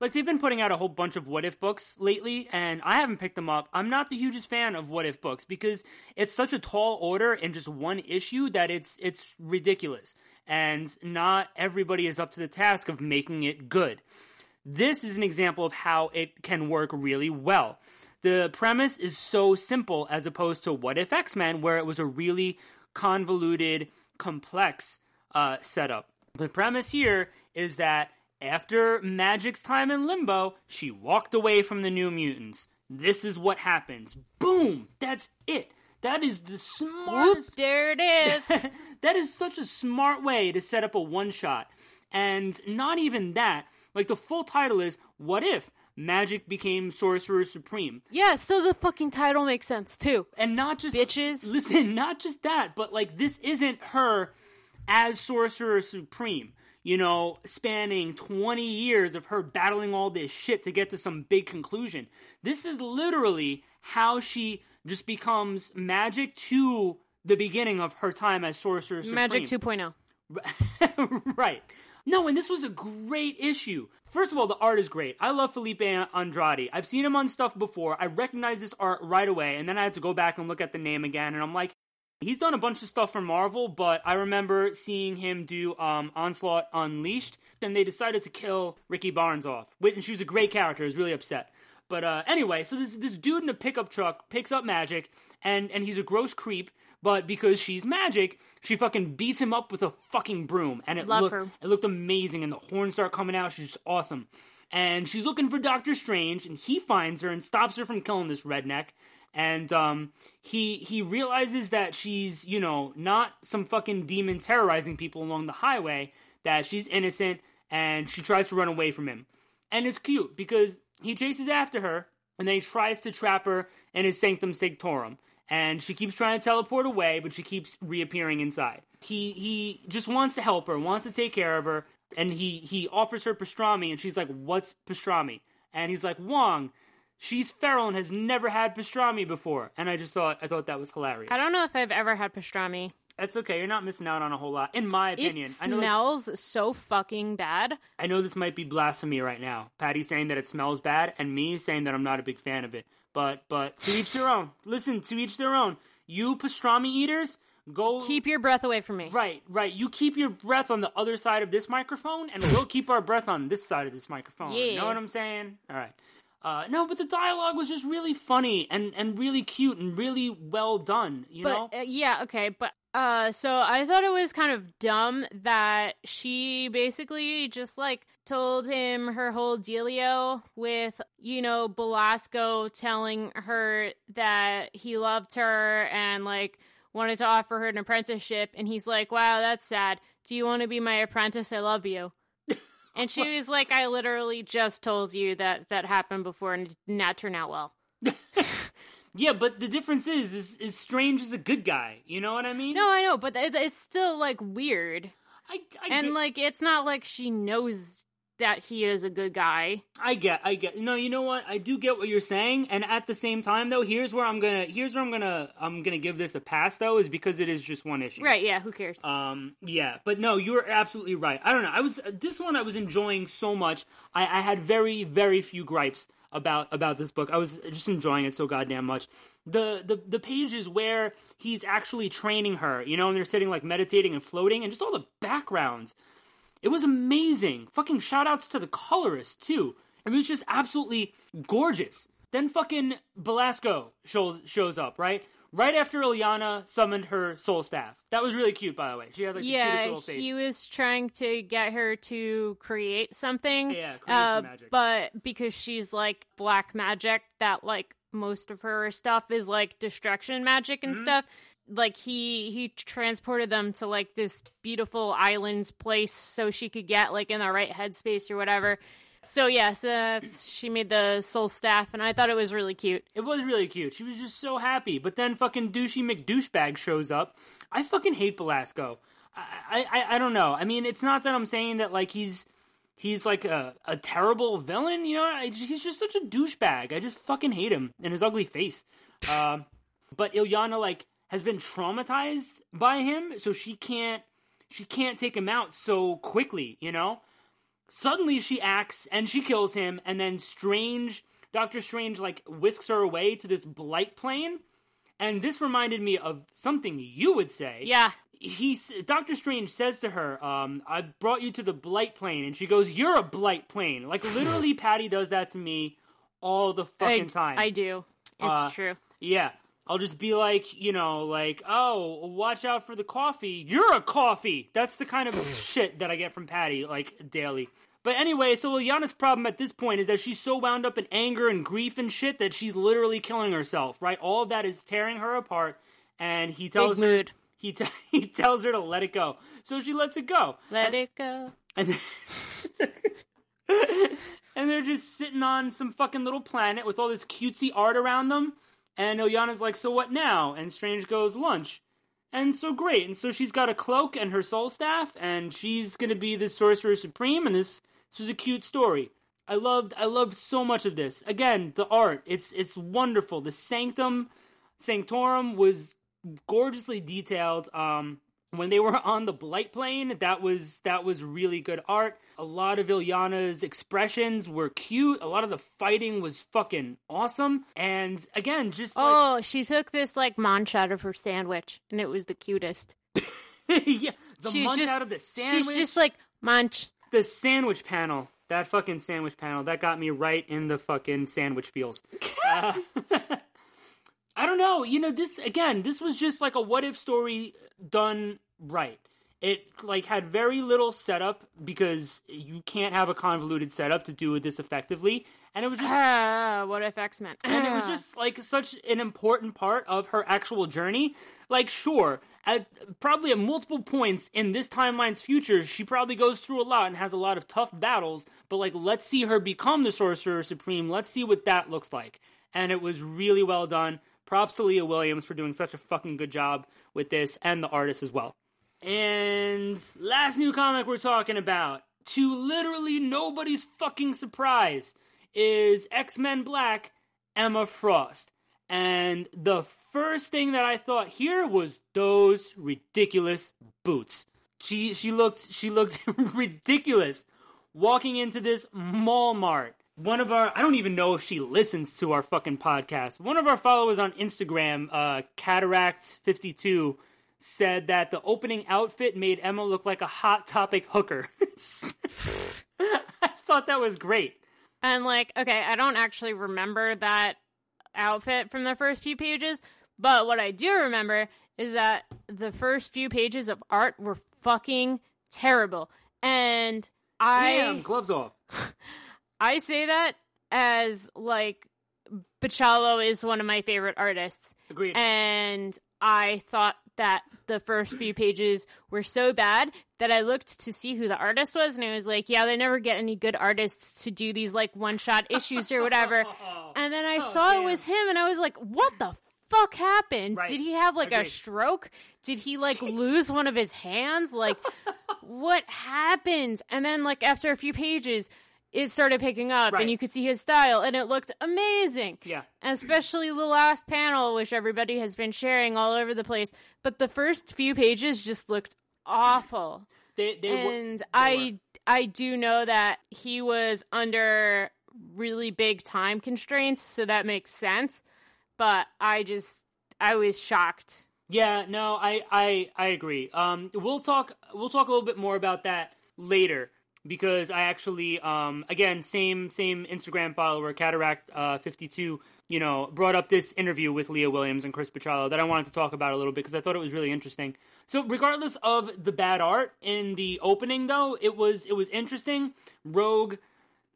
like they've been putting out a whole bunch of what if books lately, and I haven't picked them up. I'm not the hugest fan of what if books because it's such a tall order in just one issue that it's it's ridiculous, and not everybody is up to the task of making it good. This is an example of how it can work really well. The premise is so simple as opposed to What If X Men, where it was a really convoluted, complex uh, setup. The premise here is that after Magik's time in limbo, she walked away from the New Mutants. this is what happens. Boom! That's it. That is the Whoop, smartest. there it is. that is such a smart way to set up a one shot. And not even that. Like the full title is What If Magic Became Sorcerer Supreme? yeah, so the fucking title makes sense too. And not just Bitches. Listen, not just that, but like this isn't her as Sorcerer Supreme. You know, spanning 20 years of her battling all this shit to get to some big conclusion. This is literally how she just becomes magic to the beginning of her time as Sorcerer Supreme. Magik oh. 2.0. right. No, and this was a great issue. First of all, the art is great. I love Felipe Andrade. I've seen him on stuff before. I recognize this art right away, and then I had to go back and look at the name again, and I'm like, he's done a bunch of stuff for Marvel, but I remember seeing him do um, Onslaught Unleashed, and they decided to kill Rikki Barnes off. And she was a great character. I was really upset. But uh, anyway, so this this dude in a pickup truck picks up Magik, and and he's a gross creep. But because she's Magik, she fucking beats him up with a fucking broom, and it Love looked her. it looked amazing. And the horns start coming out. She's just awesome. And she's looking for Doctor Strange, and he finds her and stops her from killing this redneck. And um, he he realizes that she's you know not some fucking demon terrorizing people along the highway. That she's innocent, and she tries to run away from him. And it's cute because he chases after her and then he tries to trap her in his sanctum sanctorum. And she keeps trying to teleport away, but she keeps reappearing inside. He he just wants to help her, wants to take care of her, and he he offers her pastrami, and she's like, "What's pastrami?" And he's like, "Wong, she's feral and has never had pastrami before." And I just thought I thought that was hilarious. I don't know if I've ever had pastrami. That's okay. You're not missing out on a whole lot, in my opinion. It I know smells so fucking bad. I know this might be blasphemy right now. Patty saying that it smells bad, and me saying that I'm not a big fan of it. But but to each their own. Listen, to each their own. You pastrami eaters, go Keep your breath away from me. right, right. You keep your breath on the other side of this microphone, and we'll keep our breath on this side of this microphone. Yeah. You know what I'm saying? All right. Uh, no, but the dialogue was just really funny and, and really cute and really well done. You know? Uh, yeah, okay, but uh so I thought it was kind of dumb that she basically just like told him her whole dealio with, you know, Belasco telling her that he loved her and like wanted to offer her an apprenticeship and he's like, "Wow, that's sad. Do you want to be my apprentice? I love you." And she was like, "I literally just told you that that happened before and it did not turn out well." Yeah, but the difference is, is, is Strange is a good guy. You know what I mean? No, I know, but it, it's still like weird. I, I and like it's not like she knows that he is a good guy. I get, I get. No, you know what? I do get what you're saying, and at the same time, though, here's where I'm gonna, here's where I'm gonna, I'm gonna give this a pass, though, is because it is just one issue. Right, yeah, who cares? Um, yeah, but no, you're absolutely right. I don't know. I was this one I was enjoying so much. I, I had very, very few gripes about about this book. I was just enjoying it so goddamn much. The the the pages where he's actually training her, you know, and they're sitting like meditating and floating, and just all the backgrounds. It was amazing. Fucking shout outs to the colorist too. I mean, it was just absolutely gorgeous. Then fucking Belasco shows shows up, right? Right after Illyana summoned her soul staff. That was really cute, by the way. She had like the cutest yeah, little face. he was trying to get her to create something. Yeah, create uh, magic. But because she's like black magic, that like most of her stuff is like destruction magic and Mhm. stuff. Like he he transported them to like this beautiful island place so she could get like in the right headspace or whatever. So yeah, so she made the soul staff, and I thought it was really cute. It was really cute. She was just so happy. But then fucking douchey McDouchebag shows up. I fucking hate Belasco. I, I I don't know. I mean, it's not that I'm saying that like he's he's like a, a terrible villain. You know, I, he's just such a douchebag. I just fucking hate him and his ugly face. Um, but Illyana like has been traumatized by him, so she can't she can't take him out so quickly. You know. Suddenly she acts and she kills him, and then Strange, Doctor Strange, like whisks her away to this blight plane. And this reminded me of something you would say. Yeah, He, Doctor Strange says to her, um, "I brought you to the blight plane," and she goes, "You're a blight plane." Like literally, Patty does that to me all the fucking I, time. I do. It's Uh, true. Yeah. I'll just be like, you know, like, oh, watch out for the coffee. You're a coffee. That's the kind of shit that I get from Patty, like, daily. But anyway, so Illyana's problem at this point is that she's so wound up in anger and grief and shit that she's literally killing herself, right? All of that is tearing her apart, and he tells Big her mood. he t- he tells her to let it go. So she lets it go. Let it go. And and they're just sitting on some fucking little planet with all this cutesy art around them. And Illyana's like, "So what now?" And Strange goes, "Lunch." And so great. And so she's got a cloak and her soul staff, and she's gonna be the sorcerer supreme. And this this was a cute story. I loved I loved so much of this. Again, the art it's it's wonderful. The sanctum sanctorum was gorgeously detailed. Um, when they were on the blight plane, that was that was really good art. A lot of Illyana's expressions were cute. A lot of the fighting was fucking awesome. And again, just like, Oh, she took this like munch out of her sandwich, and it was the cutest. yeah, the she's munch just, out of the sandwich. She's just like munch. the sandwich panel. That fucking sandwich panel. That got me right in the fucking sandwich feels. Uh, I don't know. You know, this again. This was just like a what if story done right. It like had very little setup because you can't have a convoluted setup to do with this effectively, and it was just Ah, what if X Men? and it was just like such an important part of her actual journey. Like, sure, at probably at multiple points in this timeline's future, she probably goes through a lot and has a lot of tough battles. But like, let's see her become the Sorcerer Supreme. Let's see what that looks like. And it was really well done. Props to Leah Williams for doing such a fucking good job with this, and the artist as well. And last new comic we're talking about, to literally nobody's fucking surprise, is X Men Black Emma Frost. And the first thing that I thought here was those ridiculous boots. She she looked she looked ridiculous walking into this mall mart. One of our I don't even know if she listens to our fucking podcast. One of our followers on Instagram, uh Cataract52 said that the opening outfit made Emma look like a hot topic hooker. I thought that was great. And like, okay, I don't actually remember that outfit from the first few pages, but what I do remember is that the first few pages of art were fucking terrible. And I Damn, gloves off. I say that as like Bachalo is one of my favorite artists. Agreed. And I thought that the first few pages were so bad that I looked to see who the artist was, and I was like, yeah, they never get any good artists to do these like one shot issues or whatever. Oh. And then I Oh, saw damn. it was him, and I was like, what the fuck happened? Right. Did he have like a stroke? Did he like lose one of his hands? Like, what happens? And then, like, after a few pages, it started picking up, Right. and you could see his style, and it looked amazing yeah. especially the last panel, which everybody has been sharing all over the place. But the first few pages just looked awful, They they were- and they I were. I do know that he was under really big time constraints, so that makes sense. But I just I was shocked. Yeah, no, I, I I agree. Um, we'll talk we'll talk a little bit more about that later because I actually um again same same Instagram follower Cataract uh, fifty two you know brought up this interview with Leah Williams and Chris Bachalo that I wanted to talk about a little bit because I thought it was really interesting. So regardless of the bad art in the opening though, it was it was interesting. Rogue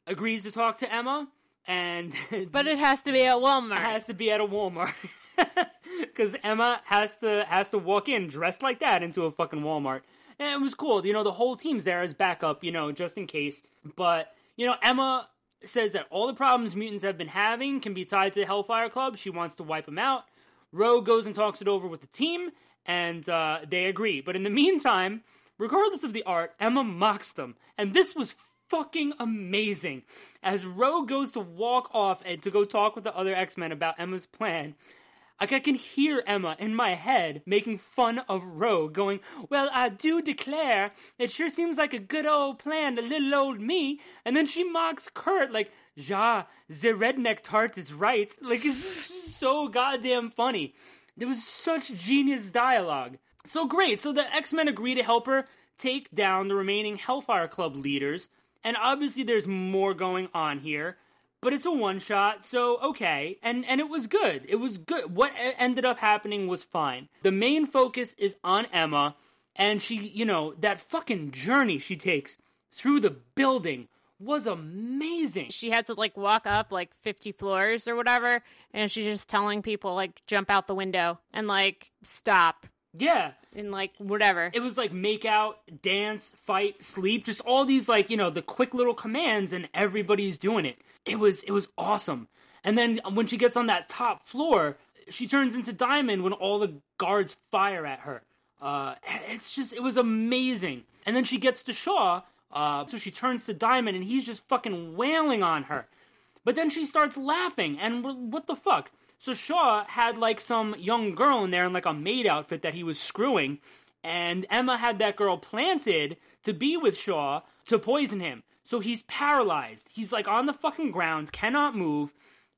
agrees to talk to Emma and But it has to be at Walmart. it has to be at a Walmart because Emma has to has to walk in dressed like that into a fucking Walmart. And it was cool. You know, the whole team's there as backup. You know, just in case. But you know, Emma says that all the problems mutants have been having can be tied to the Hellfire Club. She wants to wipe them out. Rogue goes and talks it over with the team, and uh, they agree. But in the meantime, regardless of the art, Emma mocks them, and this was fucking amazing. As Rogue goes to walk off and to go talk with the other X Men about Emma's plan, like I can hear Emma in my head making fun of Rogue, going, "Well, I do declare, it sure seems like a good old plan to little old me." And then she mocks Kurt, like, "Ja, the redneck tart is right." Like it's so goddamn funny. There was such genius dialogue. So great. So the X Men agree to help her take down the remaining Hellfire Club leaders, and obviously there's more going on here. But it's a one shot, so okay. And and it was good. It was good. What ended up happening was fine. The main focus is on Emma, and she, you know, that fucking journey she takes through the building was amazing. She had to like walk up like 50 floors or whatever, and she's just telling people like jump out the window and like stop Yeah. and like whatever. It was like make out, dance, fight, sleep, just all these like, you know, the quick little commands and everybody's doing it. It was it was awesome. And then when she gets on that top floor, she turns into Diamond when all the guards fire at her. Uh, it's just it was amazing. And then she gets to Shaw, uh, so she turns to Diamond and he's just fucking wailing on her. But then she starts laughing, and what the fuck? So Shaw had like some young girl in there in like a maid outfit that he was screwing, and Emma had that girl planted to be with Shaw to poison him. So he's paralyzed. He's like on the fucking ground, cannot move,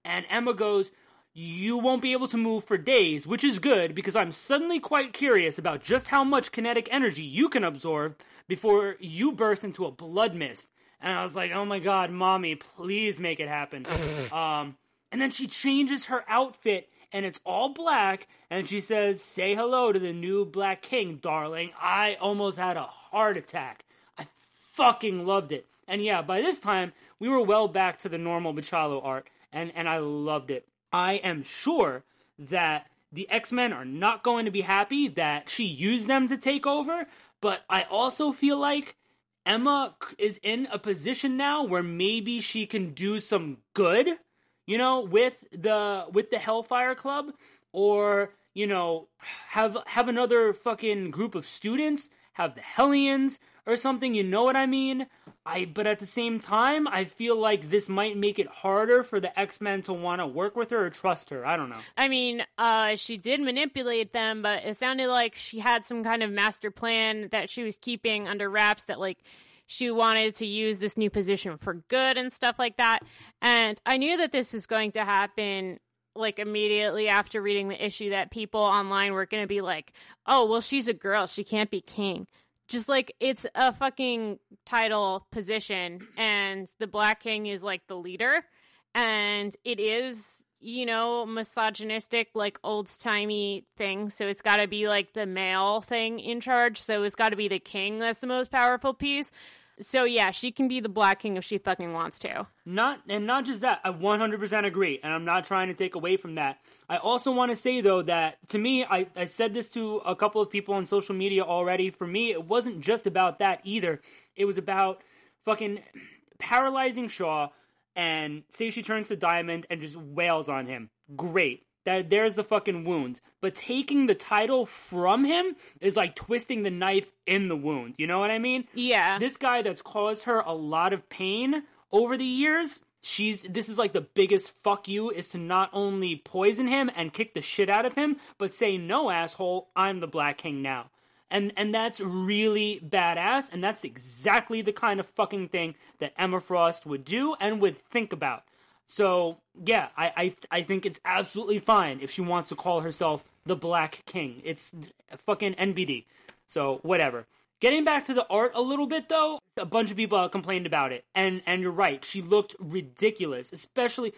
and Emma goes, You won't be able to move for days, which is good because I'm suddenly quite curious about just how much kinetic energy you can absorb before you burst into a blood mist. And I was like, Oh my god, mommy, please make it happen. um, and then she changes her outfit and it's all black and she says, Say hello to the new Black King, darling. I almost had a heart attack. I fucking loved it. And yeah, by this time, we were well back to the normal Bachalo art, and, and I loved it. I am sure that the X Men are not going to be happy that she used them to take over, but I also feel like Emma is in a position now where maybe she can do some good, you know, with the with the Hellfire Club or, you know, have have another fucking group of students, have the Hellions or something, you know what I mean? I but at the same time, I feel like this might make it harder for the X-Men to want to work with her or trust her. I don't know. I mean, uh, she did manipulate them, but it sounded like she had some kind of master plan that she was keeping under wraps that, like, she wanted to use this new position for good and stuff like that. And I knew that this was going to happen, like, immediately after reading the issue, that people online were going to be like, oh, well, she's a girl. She can't be king. Just like it's a fucking title position, and the Black King is like the leader, and it is you know, misogynistic, like old timey thing. So it's got to be like the male thing in charge. So it's got to be the king that's the most powerful piece. So yeah, she can be the Black King if she fucking wants to. Not and not just that, I 100% agree, and I'm not trying to take away from that. I also want to say though that to me, I, I said this to a couple of people on social media already. For me, it wasn't just about that either. It was about fucking paralyzing Shaw and say she turns to Diamond and just wails on him. Great. That there's the fucking wound. But taking the title from him is like twisting the knife in the wound. You know what I mean? Yeah. this guy that's caused her a lot of pain over the years she's this is like the biggest fuck you is to not only poison him and kick the shit out of him but say no asshole i'm the black king now and and that's really badass and that's exactly the kind of fucking thing that emma frost would do and would think about so yeah i i, I think it's absolutely fine if she wants to call herself the black king it's fucking nbd so whatever Getting back to the art a little bit though, a bunch of people complained about it. And and you're right, she looked ridiculous, especially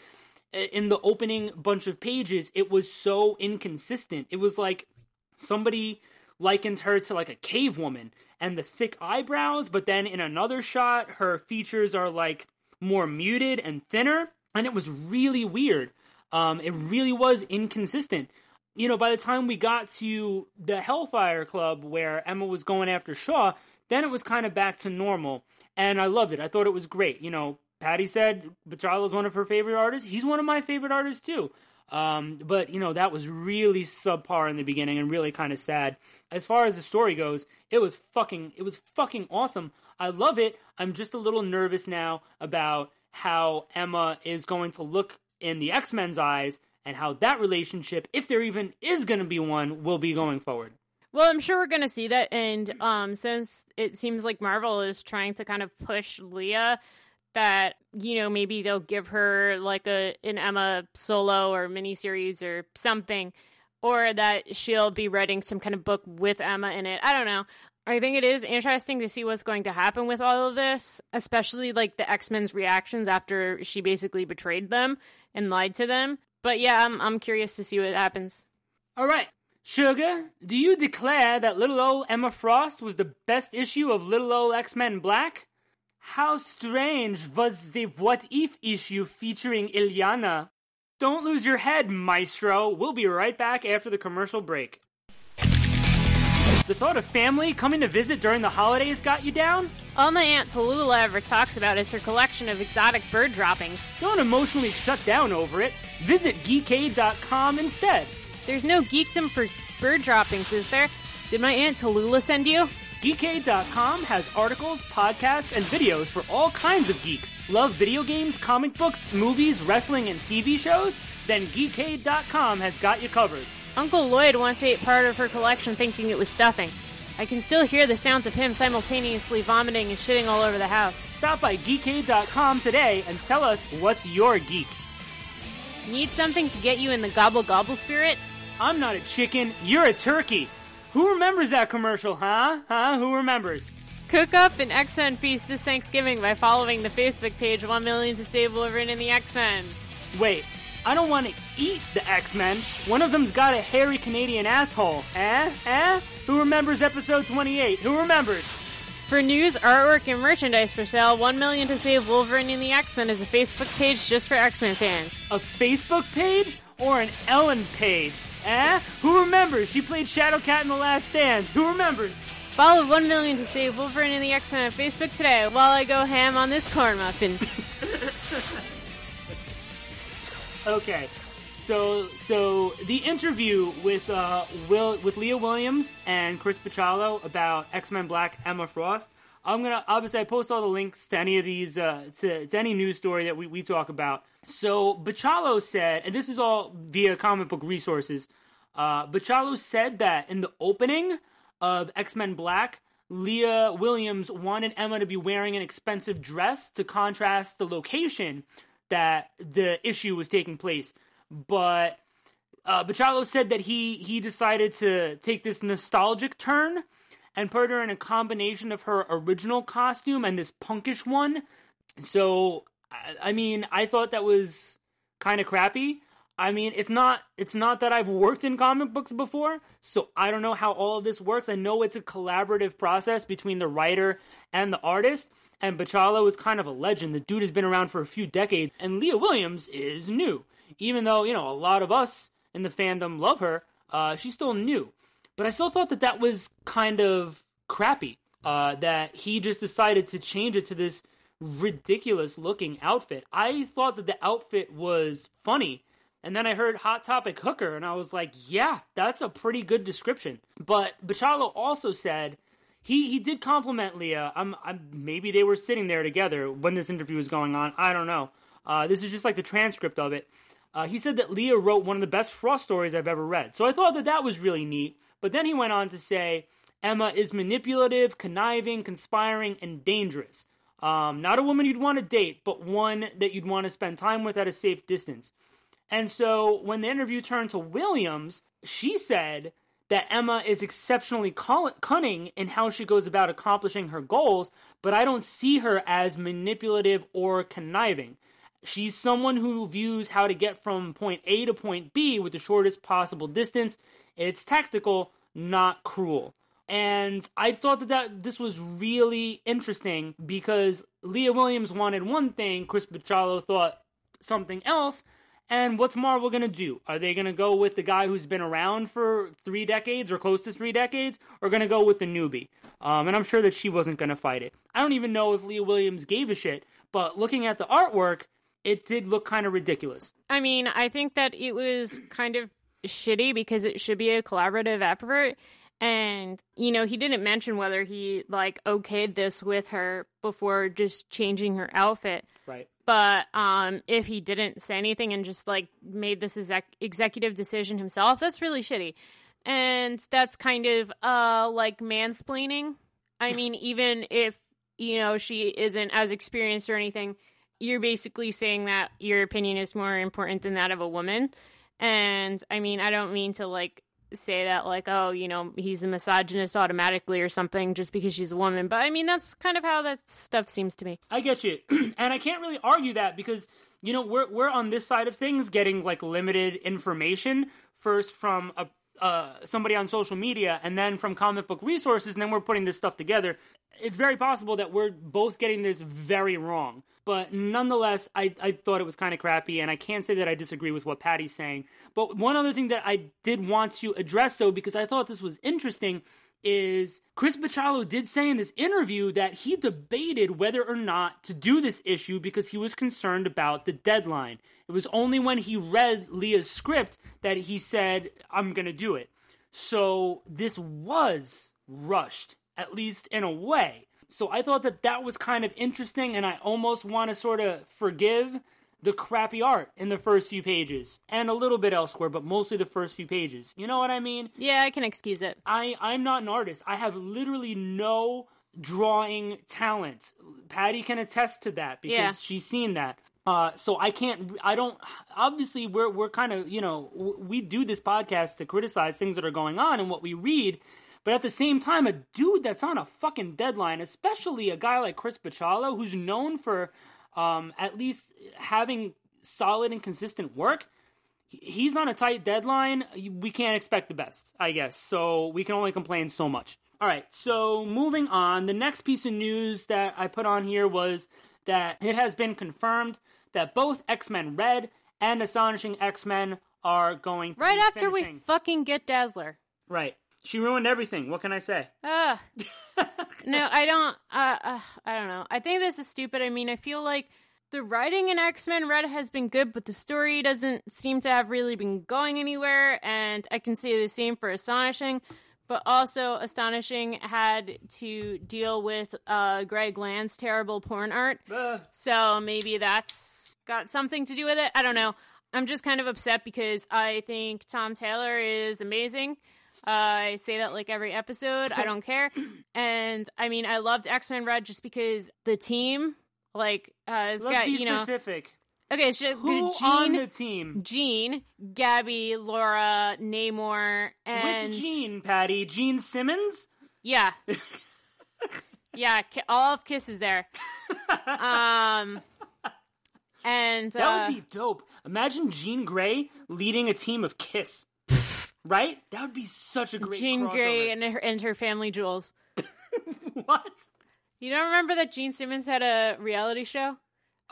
in the opening bunch of pages. It was so inconsistent. It was like somebody likened her to like a cave woman and the thick eyebrows, but then in another shot her features are like more muted and thinner, and it was really weird. Um it really was inconsistent you know, by the time we got to the Hellfire Club where Emma was going after Shaw, then it was kind of back to normal. And I loved it. I thought it was great. You know, Patty said Bachalo's one of her favorite artists. He's one of my favorite artists too. Um, but you know, that was really subpar in the beginning and really kind of sad. As far as the story goes, it was fucking it was fucking awesome. I love it. I'm just a little nervous now about how Emma is going to look in the X-Men's eyes and how that relationship, if there even is going to be one, will be going forward. Well, I'm sure we're gonna see that, and um, since it seems like Marvel is trying to kind of push Leah, that you know maybe they'll give her like a an Emma solo or miniseries or something, or that she'll be writing some kind of book with Emma in it. I don't know. I think it is interesting to see what's going to happen with all of this, especially like the X Men's reactions after she basically betrayed them and lied to them. But yeah, I'm I'm curious to see what happens. All right. Sugar, do you declare that little old Emma Frost was the best issue of little old X Men Black? How strange was the What If issue featuring Illyana? Don't lose your head, maestro. We'll be right back after the commercial break. The thought of family coming to visit during the holidays got you down? All my Aunt Tallulah ever talks about is her collection of exotic bird droppings. Don't emotionally shut down over it. Visit geekade.com instead. There's no geekdom for bird droppings, is there? Did my Aunt Tallulah send you? Geekade.com has articles, podcasts, and videos for all kinds of geeks. Love video games, comic books, movies, wrestling, and TV shows? Then Geekade.com has got you covered. Uncle Lloyd once ate part of her collection thinking it was stuffing. I can still hear the sounds of him simultaneously vomiting and shitting all over the house. Stop by Geekade.com today and tell us what's your geek. Need something to get you in the gobble gobble spirit? I'm not a chicken, you're a turkey. Who remembers that commercial, huh? Huh? Who remembers? Cook up an X-Men feast this Thanksgiving by following the Facebook page 1 Million to Save Wolverine and the X-Men. Wait, I don't want to eat the X-Men. One of them's got a hairy Canadian asshole. Eh? Eh? Who remembers episode 28? Who remembers? For news, artwork, and merchandise for sale, 1 Million to Save Wolverine and the X-Men is a Facebook page just for X-Men fans. A Facebook page? Or an Ellen page? Eh? Who remembers? She played Shadowcat in The Last Stand. Who remembers? Follow 1 Million to Save Wolverine and the X-Men on Facebook today while I go ham on this corn muffin. Okay, so so the interview with uh, Will with Leah Williams and Chris Bachalo about X Men Black Emma Frost. I'm gonna obviously I post all the links to any of these uh, to, to any news story that we, we talk about. So Bachalo said, and this is all via comic book resources. Uh, Bachalo said that in the opening of X Men Black, Leah Williams wanted Emma to be wearing an expensive dress to contrast the location that the issue was taking place. But uh, Bachalo said that he he decided to take this nostalgic turn and put her in a combination of her original costume and this punkish one. So I, mean, I thought that was kind of crappy. I mean, it's not it's not that I've worked in comic books before, so I don't know how all of this works. I know it's a collaborative process between the writer and the artist, and Bachalo is kind of a legend. The dude has been around for a few decades, and Leah Williams is new. Even though, you know, a lot of us in the fandom love her, uh, she's still new. But I still thought that that was kind of crappy. Uh, that he just decided to change it to this ridiculous looking outfit. I thought that the outfit was funny. And then I heard Hot Topic Hooker, and I was like, yeah, that's a pretty good description. But Bachalo also said he he did compliment Leah. I'm, I'm maybe they were sitting there together when this interview was going on. I don't know. Uh, this is just like the transcript of it. Uh, he said that Leah wrote one of the best Frost stories I've ever read. So I thought that that was really neat. But then he went on to say Emma is manipulative, conniving, conspiring, and dangerous. Um, not a woman you'd want to date, but one that you'd want to spend time with at a safe distance. And so when the interview turned to Williams, she said that Emma is exceptionally cunning in how she goes about accomplishing her goals, but I don't see her as manipulative or conniving. She's someone who views how to get from point A to point B with the shortest possible distance. It's tactical, not cruel. And I thought that, that this was really interesting because Leah Williams wanted one thing, Chris Bachalo thought something else, and what's Marvel going to do? Are they going to go with the guy who's been around for three decades or close to three decades, or going to go with the newbie? Um, and I'm sure that she wasn't going to fight it. I don't even know if Leah Williams gave a shit, but looking at the artwork, it did look kind of ridiculous. I mean, I think that it was kind of shitty because it should be a collaborative effort. And, you know, he didn't mention whether he, like, okayed this with her before just changing her outfit. Right. But um, if he didn't say anything and just like made this exec- executive decision himself, that's really shitty. And that's kind of uh, like mansplaining. I mean, even if you know she isn't as experienced or anything, you're basically saying that your opinion is more important than that of a woman. And I mean, I don't mean to like say that like, oh, you know, he's a misogynist automatically or something just because she's a woman. But I mean, that's kind of how that stuff seems to me. I get you, and I can't really argue that because you know we're we're on this side of things getting like limited information first from a uh, somebody on social media and then from comic book resources, and then we're putting this stuff together. It's very possible that we're both getting this very wrong. But nonetheless, I, I thought it was kind of crappy, and I can't say that I disagree with what Patty's saying. But one other thing that I did want to address, though, because I thought this was interesting, is Chris Bachalo did say in this interview that he debated whether or not to do this issue because he was concerned about the deadline. It was only when he read Leah's script that he said, I'm going to do it. So this was rushed, at least in a way. So I thought that that was kind of interesting, and I almost want to sort of forgive the crappy art in the first few pages and a little bit elsewhere, but mostly the first few pages. You know what I mean? Yeah, I can excuse it. I I'm not an artist. I have literally no drawing talent. Patty can attest to that because Yeah. she's seen that. Uh, so I can't. I don't. Obviously, we're we're kind of you know w- we do this podcast to criticize things that are going on and what we read. But at the same time, a dude that's on a fucking deadline, especially a guy like Chris Bachalo, who's known for um, at least having solid and consistent work, he's on a tight deadline. We can't expect the best, I guess. So we can only complain so much. All right, so moving on. The next piece of news that I put on here was that it has been confirmed that both X Men Red and Astonishing X Men are going to Right after we fucking get Dazzler. right. She ruined everything. What can I say? Ah. no, I don't. Uh, uh, I don't know. I think this is stupid. I mean, I feel like the writing in X Men Red has been good, but the story doesn't seem to have really been going anywhere. And I can say the same for Astonishing. But also, Astonishing had to deal with uh, Greg Land's terrible porn art. Uh, So maybe that's got something to do with it. I don't know. I'm just kind of upset because I think Tom Taylor is amazing. Uh, I say that like every episode. I don't care. And I mean, I loved X Men Red just because the team, like, uh, it's let's got, be you know. specific. Okay, just Who on the team? Jean, Gabby, Laura, Namor, and. Which Gene, Patty? Gene Simmons? Yeah. yeah, all of Kiss is there. Um. And. That uh, would be dope. Imagine Jean Grey leading a team of Kiss. Right? That would be such a great Jean crossover. Grey and her, and her family jewels. what? You don't remember that Gene Simmons had a reality show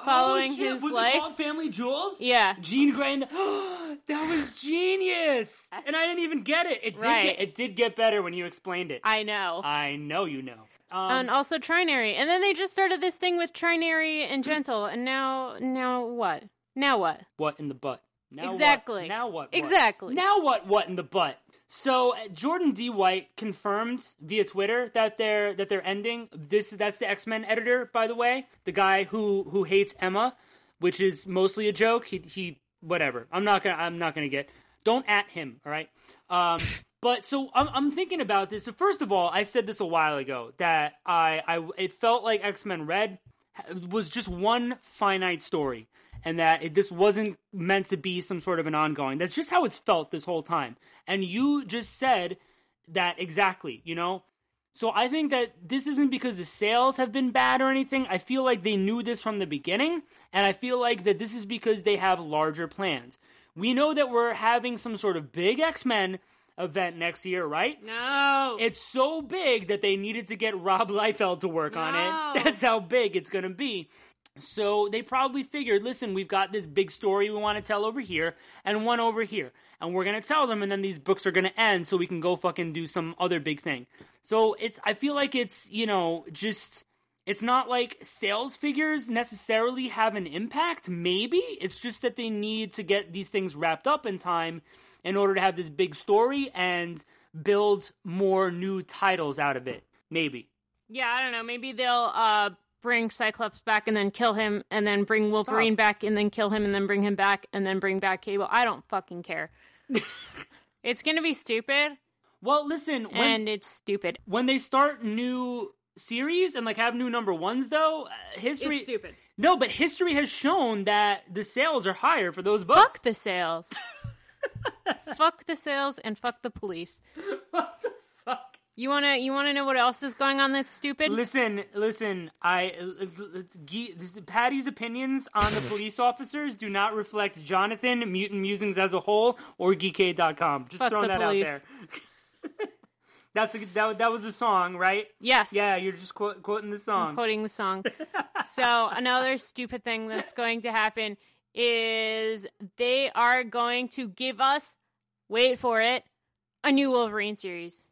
following oh, his was life? It called Family Jewels? Yeah. Jean Grey and the... that was genius. And I didn't even get it. It did Right. get, it did get better when you explained it. I know. I know you know. Um, and also Trinary. And then they just started this thing with Trinary and Gentle. And now, now what? Now what? what in the butt? Now what? Exactly. Now what? what? Exactly. Now what? What in the butt? So uh, Jordan D. White confirmed via Twitter that they're that they're ending. This is that's the X Men editor, by the way, the guy who who hates Emma, which is mostly a joke. He he whatever. I'm not gonna I'm not gonna get. Don't at him. All right. Um. But so I'm, I'm thinking about this. So first of all, I said this a while ago that I, I it felt like X Men Red was just one finite story, and that it, this wasn't meant to be some sort of an ongoing. That's just how it's felt this whole time. And you just said that exactly. You know, so I think that this isn't because the sales have been bad or anything. I feel like they knew this from the beginning, and I feel like that this is because they have larger plans. We know that we're having some sort of big X Men event next year, right? No. It's so big that they needed to get Rob Liefeld to work on it. That's how big it's going to be. So they probably figured, listen, we've got this big story we want to tell over here and one over here. And we're going to tell them and then these books are going to end so we can go fucking do some other big thing. So it's I feel like it's, you know, just it's not like sales figures necessarily have an impact, maybe. It's just that they need to get these things wrapped up in time in order to have this big story and build more new titles out of it. Maybe. yeah, I don't know. Maybe they'll uh bring Cyclops back and then kill him, and then bring Wolverine Stop. back and then kill him, and then bring him back and then bring back Cable. I don't fucking care. it's gonna be stupid, Well, listen, when and it's stupid. when they start new series and like have new number ones though, uh, history It's stupid. No, but history has shown that the sales are higher for those books. Fuck the sales. fuck the sales and fuck the police. what the fuck? You wanna you wanna know what else is going on that's stupid? Listen, listen. I this- Patty's opinions on the police officers do not reflect Jonathan, Mutant Musings as a whole, or Geekade.com. Just Fuck throwing that police. out there. That's a, that. That was a song, right? Yes. Yeah, you're just quote, quoting the song. quoting the song. so another stupid thing that's going to happen is they are going to give us wait for it a new Wolverine series.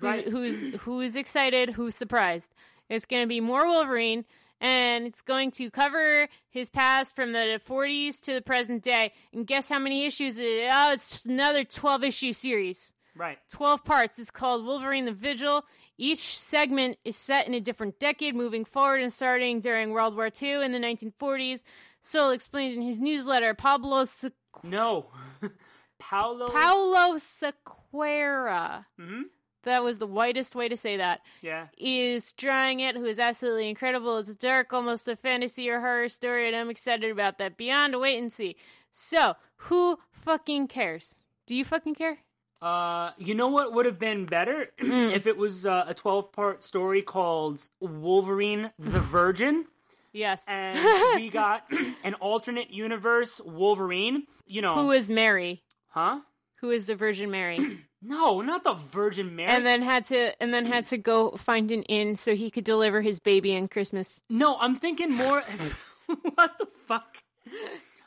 Who's, Right. who's who's excited? Who's surprised? It's going to be more Wolverine, and it's going to cover his past from the 40s to the present day. And guess how many issues? It? Oh, it's another 12 issue series. Right. 12 parts. It's called Wolverine the Vigil. Each segment is set in a different decade, moving forward and starting during World War II in the 1940s. Soule explained in his newsletter, Pablo Se- No. Paulo. Paulo Siqueira, hmm that was the whitest way to say that, Yeah. is drawing it, who is absolutely incredible. It's dark, almost a fantasy or horror story, and I'm excited about that. Beyond a wait and see. So, who fucking cares? Do you fucking care? Uh, you know what would have been better if it was uh, a 12 part story called Wolverine the Virgin. Yes. and we got an alternate universe Wolverine. You know, who is Mary? huh? Who is the Virgin Mary? No, not the Virgin Mary. and then had to and then had to go find an inn so he could deliver his baby on Christmas. no, I'm thinking more. what the fuck?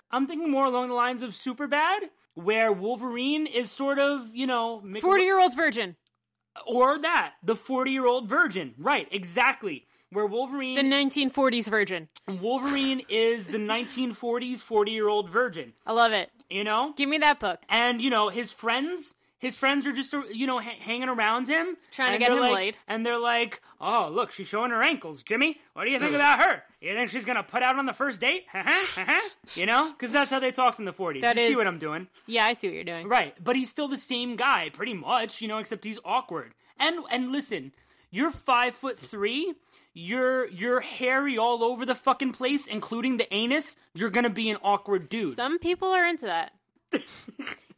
I'm thinking more along the lines of Superbad, where Wolverine is sort of, you know, Forty year old virgin. or that the 40 year old virgin. Right, exactly. Where Wolverine The nineteen forties virgin. Wolverine is the 1940s 40 year old virgin. I love it. You know, Give me that book. and you know his friends his friends are just you know ha- hanging around him. Trying to get him like- laid. and they're like oh look she's showing her ankles jimmy. What do you think about her? You think she's gonna put out on the first date? You know? Because that's how they talked in the 40s That you see what i'm doing. Yeah, I see what you're doing. right. But he's still the same guy pretty much you know except he's awkward. And and listen you're five foot three you're you're hairy all over the fucking place including the anus you're gonna be an awkward dude Some people are into that.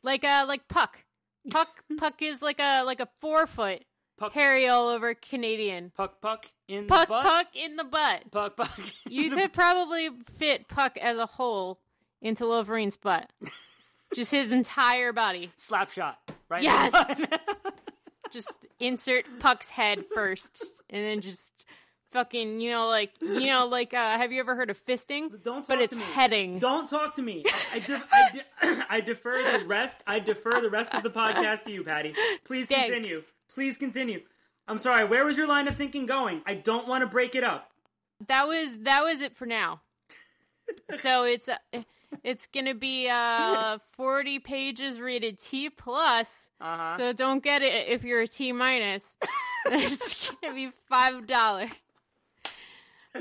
like uh like Puck. Puck Puck is like a like a four foot Puck. hairy all over Canadian. puck puck in Puck the butt Puck in the butt. puck puck You could probably fit Puck as a whole into Wolverine's butt. Just his entire body. slap shot, right? Yes! Just insert Puck's head first, and then just fucking, you know, like, you know, like, uh, have you ever heard of fisting? Don't talk but it's to me. heading. Don't talk to me. I, I, def- I, de- I defer the rest. I defer the rest of the podcast to you, Patty. Please Thanks. continue. Please continue. I'm sorry. Where was your line of thinking going? I don't want to break it up. That was that was it for now. so it's uh, it's gonna be uh 40 pages rated T plus. Uh-huh. So don't get it if you're a T minus. it's gonna be five dollar.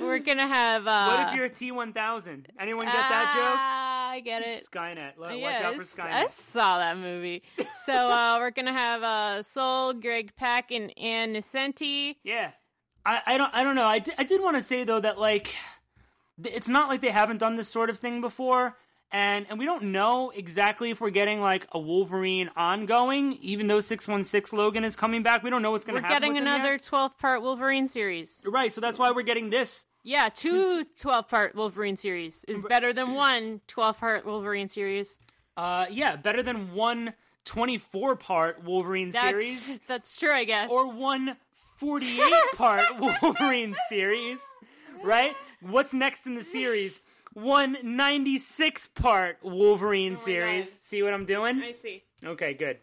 We're gonna have. Uh, what if you're a T1000? Anyone get that Ah, I get it. Skynet. Watch Yeah, out for Skynet. I saw that movie. So uh, we're gonna have uh, Soule, Greg Pak, and Ann Nocenti. Yeah. I, I don't I don't know. I did, did want to say though that like th- it's not like they haven't done this sort of thing before and and we don't know exactly if we're getting like a Wolverine ongoing even though 616 Logan is coming back. We don't know what's going We're to happen. getting with him another 12 part Wolverine series. Right, so that's why we're getting this. Yeah, two 12 part Wolverine series is better than one 12 part Wolverine series. Uh yeah, better than one 24 part Wolverine That's series that's true, I guess. or one 48 part Wolverine series, right? What's next in the series? One 96 part Wolverine Oh series. God. See what I'm doing? I see. Okay, good.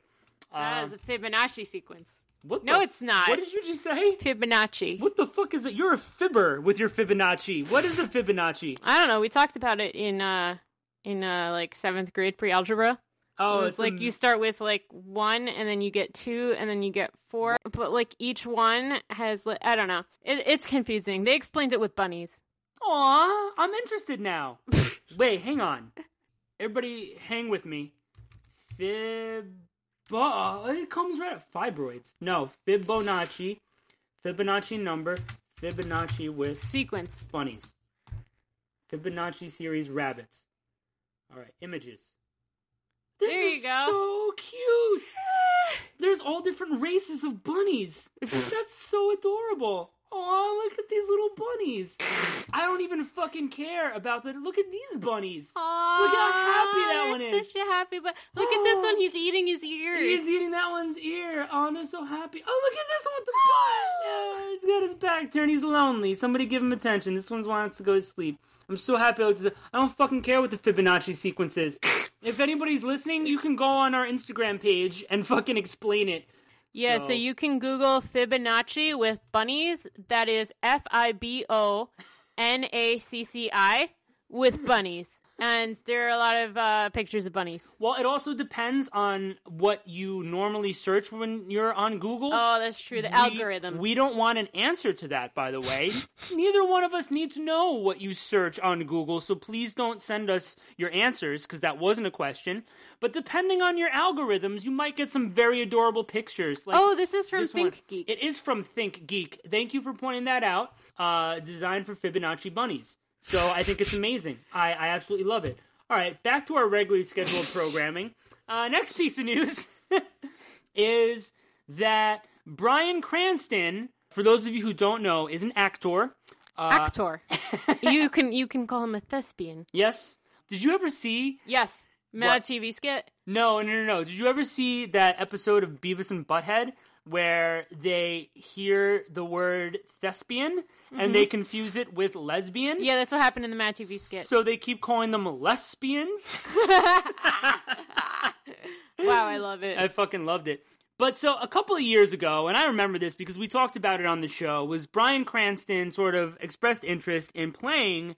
That Um, is a Fibonacci sequence. what no, the- it's not. What did you just say? Fibonacci. What the fuck is it? You're a fibber with your Fibonacci. What is a Fibonacci? I don't know. We talked about it in uh in uh like seventh grade pre algebra. Oh, it's like a- you start with like one, and then you get two, and then you get four. But like each one has, I don't know. It, it's confusing. They explained it with bunnies. Aw, I'm interested now. Wait, hang on. Everybody, hang with me. Fib. Oh, it comes right up. Fibroids. No, Fibonacci. Fibonacci number. Fibonacci with Sequence. bunnies. Fibonacci series rabbits. All right, images. This There is you go. so cute. There's all different races of bunnies. That's so adorable. Oh, look at these little bunnies. I don't even fucking care about the. Look at these bunnies. Aw, Look how happy that one is. Such a happy, but look at this one. He's eating his ear. He's eating that one's ear. Oh, they're so happy. Oh, look at this one with the butt. Yeah, he's got his back turned. He's lonely. Somebody give him attention. This one wants to go to sleep. I'm so happy. I looked at this. I don't fucking care what the Fibonacci sequence is. If anybody's listening, you can go on our Instagram page and fucking explain it. Yeah, so. So- you can Google Fibonacci with bunnies. That is F I B O N A C C I with bunnies. And there are a lot of uh, pictures of bunnies. Well, it also depends on what you normally search when you're on Google. Oh, that's true. The We- algorithms. We don't want an answer to that, by the way. Neither one of us need to know what you search on Google, so please don't send us your answers because that wasn't a question. But depending on your algorithms, you might get some very adorable pictures. Like oh, this is from this Think one. Geek. It is from Think Geek. Thank you for pointing that out. Uh, designed for Fibonacci bunnies. So I think it's amazing. I, I absolutely love it. All right, back to our regularly scheduled programming. Uh, next piece of news is that Bryan Cranston, for those of you who don't know, is an actor. Uh, Actor. you can you can call him a thespian. Yes. Did you ever see? Yes. Mad What? TV skit. No, no, no, no. Did you ever see that episode of Beavis and Butthead where they hear the word thespian and they mm-hmm. confuse it with lesbian? Yeah, that's what happened in the Mad TV skit. So they keep calling them lesbians. wow, I love it. I fucking loved it. But so a couple of years ago, and I remember this because we talked about it on the show, was Bryan Cranston sort of expressed interest in playing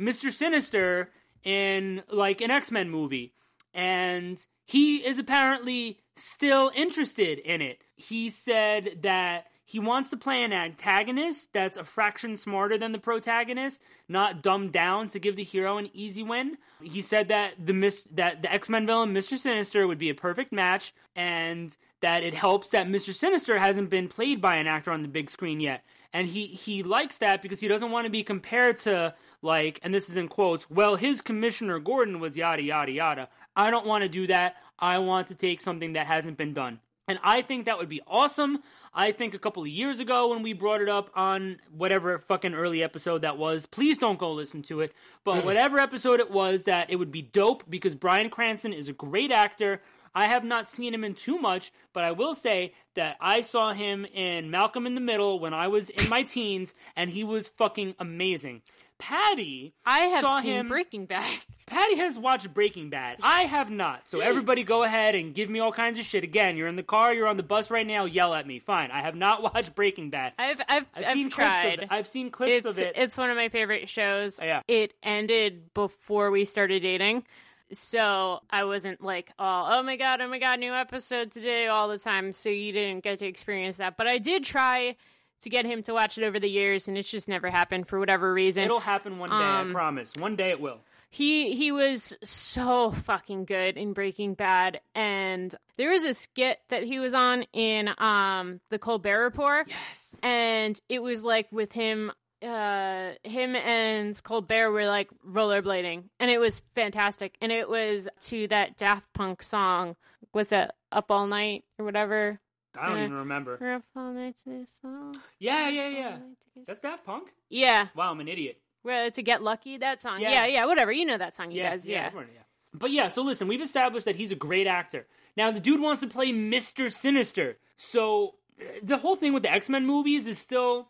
Mr. Sinister in like an X Men movie. And he is apparently still interested in it. He said that he wants to play an antagonist that's a fraction smarter than the protagonist, not dumbed down to give the hero an easy win. He said that the mis- that the X-Men villain Mr. Sinister would be a perfect match and that it helps that Mr. Sinister hasn't been played by an actor on the big screen yet. And he he likes that because he doesn't want to be compared to like and this is in quotes, well his commissioner Gordon was yada yada yada. I don't want to do that. I want to take something that hasn't been done. And I think that would be awesome. I think a couple of years ago when we brought it up on whatever fucking early episode that was, please don't go listen to it. But whatever episode it was, that it would be dope because Bryan Cranston is a great actor. I have not seen him in too much, but I will say that I saw him in Malcolm in the Middle when I was in my teens, and he was fucking amazing. Patty, I have saw seen him. Breaking Bad. Patty has watched Breaking Bad. I have not. So hmm. everybody go ahead and give me all kinds of shit. Again, you're in the car, you're on the bus right now, yell at me. Fine. I have not watched Breaking Bad. I've I've, I've, I've seen tried. clips of it. I've seen clips it's of it. it's one of my favorite shows. Yeah. It ended before we started dating. So I wasn't like, oh, oh my god, oh my god, new episode today all the time. So you didn't get to experience that, but I did try to get him to watch it over the years, and it's just never happened for whatever reason. It'll happen one day, Um, I promise. One day it will. he he was so fucking good in Breaking Bad, and there was a skit that he was on in um the Colbert Report, Yes. and it was like with him uh him and Colbert were like rollerblading and it was fantastic and it was to that Daft Punk song was it Up All Night or whatever I don't even remember. We're up all night to this song Yeah, yeah, yeah. night to get- That's Daft Punk? yeah Wow, I'm an idiot. well, to get lucky that song Yeah. yeah yeah whatever you know that song you yeah, guys yeah, yeah, everyone- yeah. But yeah, so listen, we've established that he's a great actor. Now the dude wants to play Mr. Sinister. So uh, the whole thing with the X-Men movies is still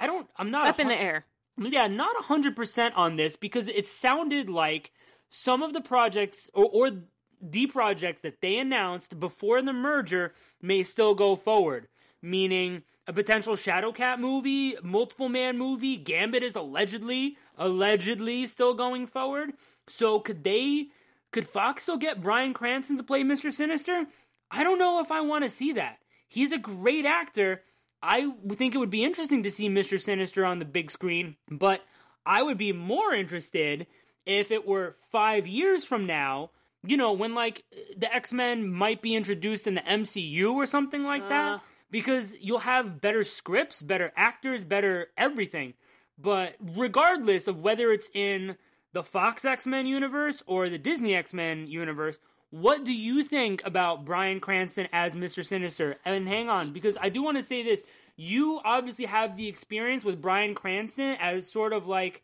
I don't I'm not up in the air Yeah, not 100% on this because it sounded like some of the projects or, or the projects that they announced before the merger may still go forward. Meaning a potential Shadowcat movie, multiple man movie, Gambit is allegedly, allegedly still going forward. So could they, could Fox still get Bryan Cranston to play Mr. Sinister? I don't know if I want to see that. He's a great actor. I think it would be interesting to see Mr. Sinister on the big screen, but I would be more interested if it were five years from now, you know, when like the X Men might be introduced in the MCU or something like Uh. that, because you'll have better scripts, better actors, better everything. But regardless of whether it's in the Fox X Men universe or the Disney X Men universe, what do you think about Bryan Cranston as Mr. Sinister? And hang on, because I do want to say this. You obviously have the experience with Bryan Cranston as sort of like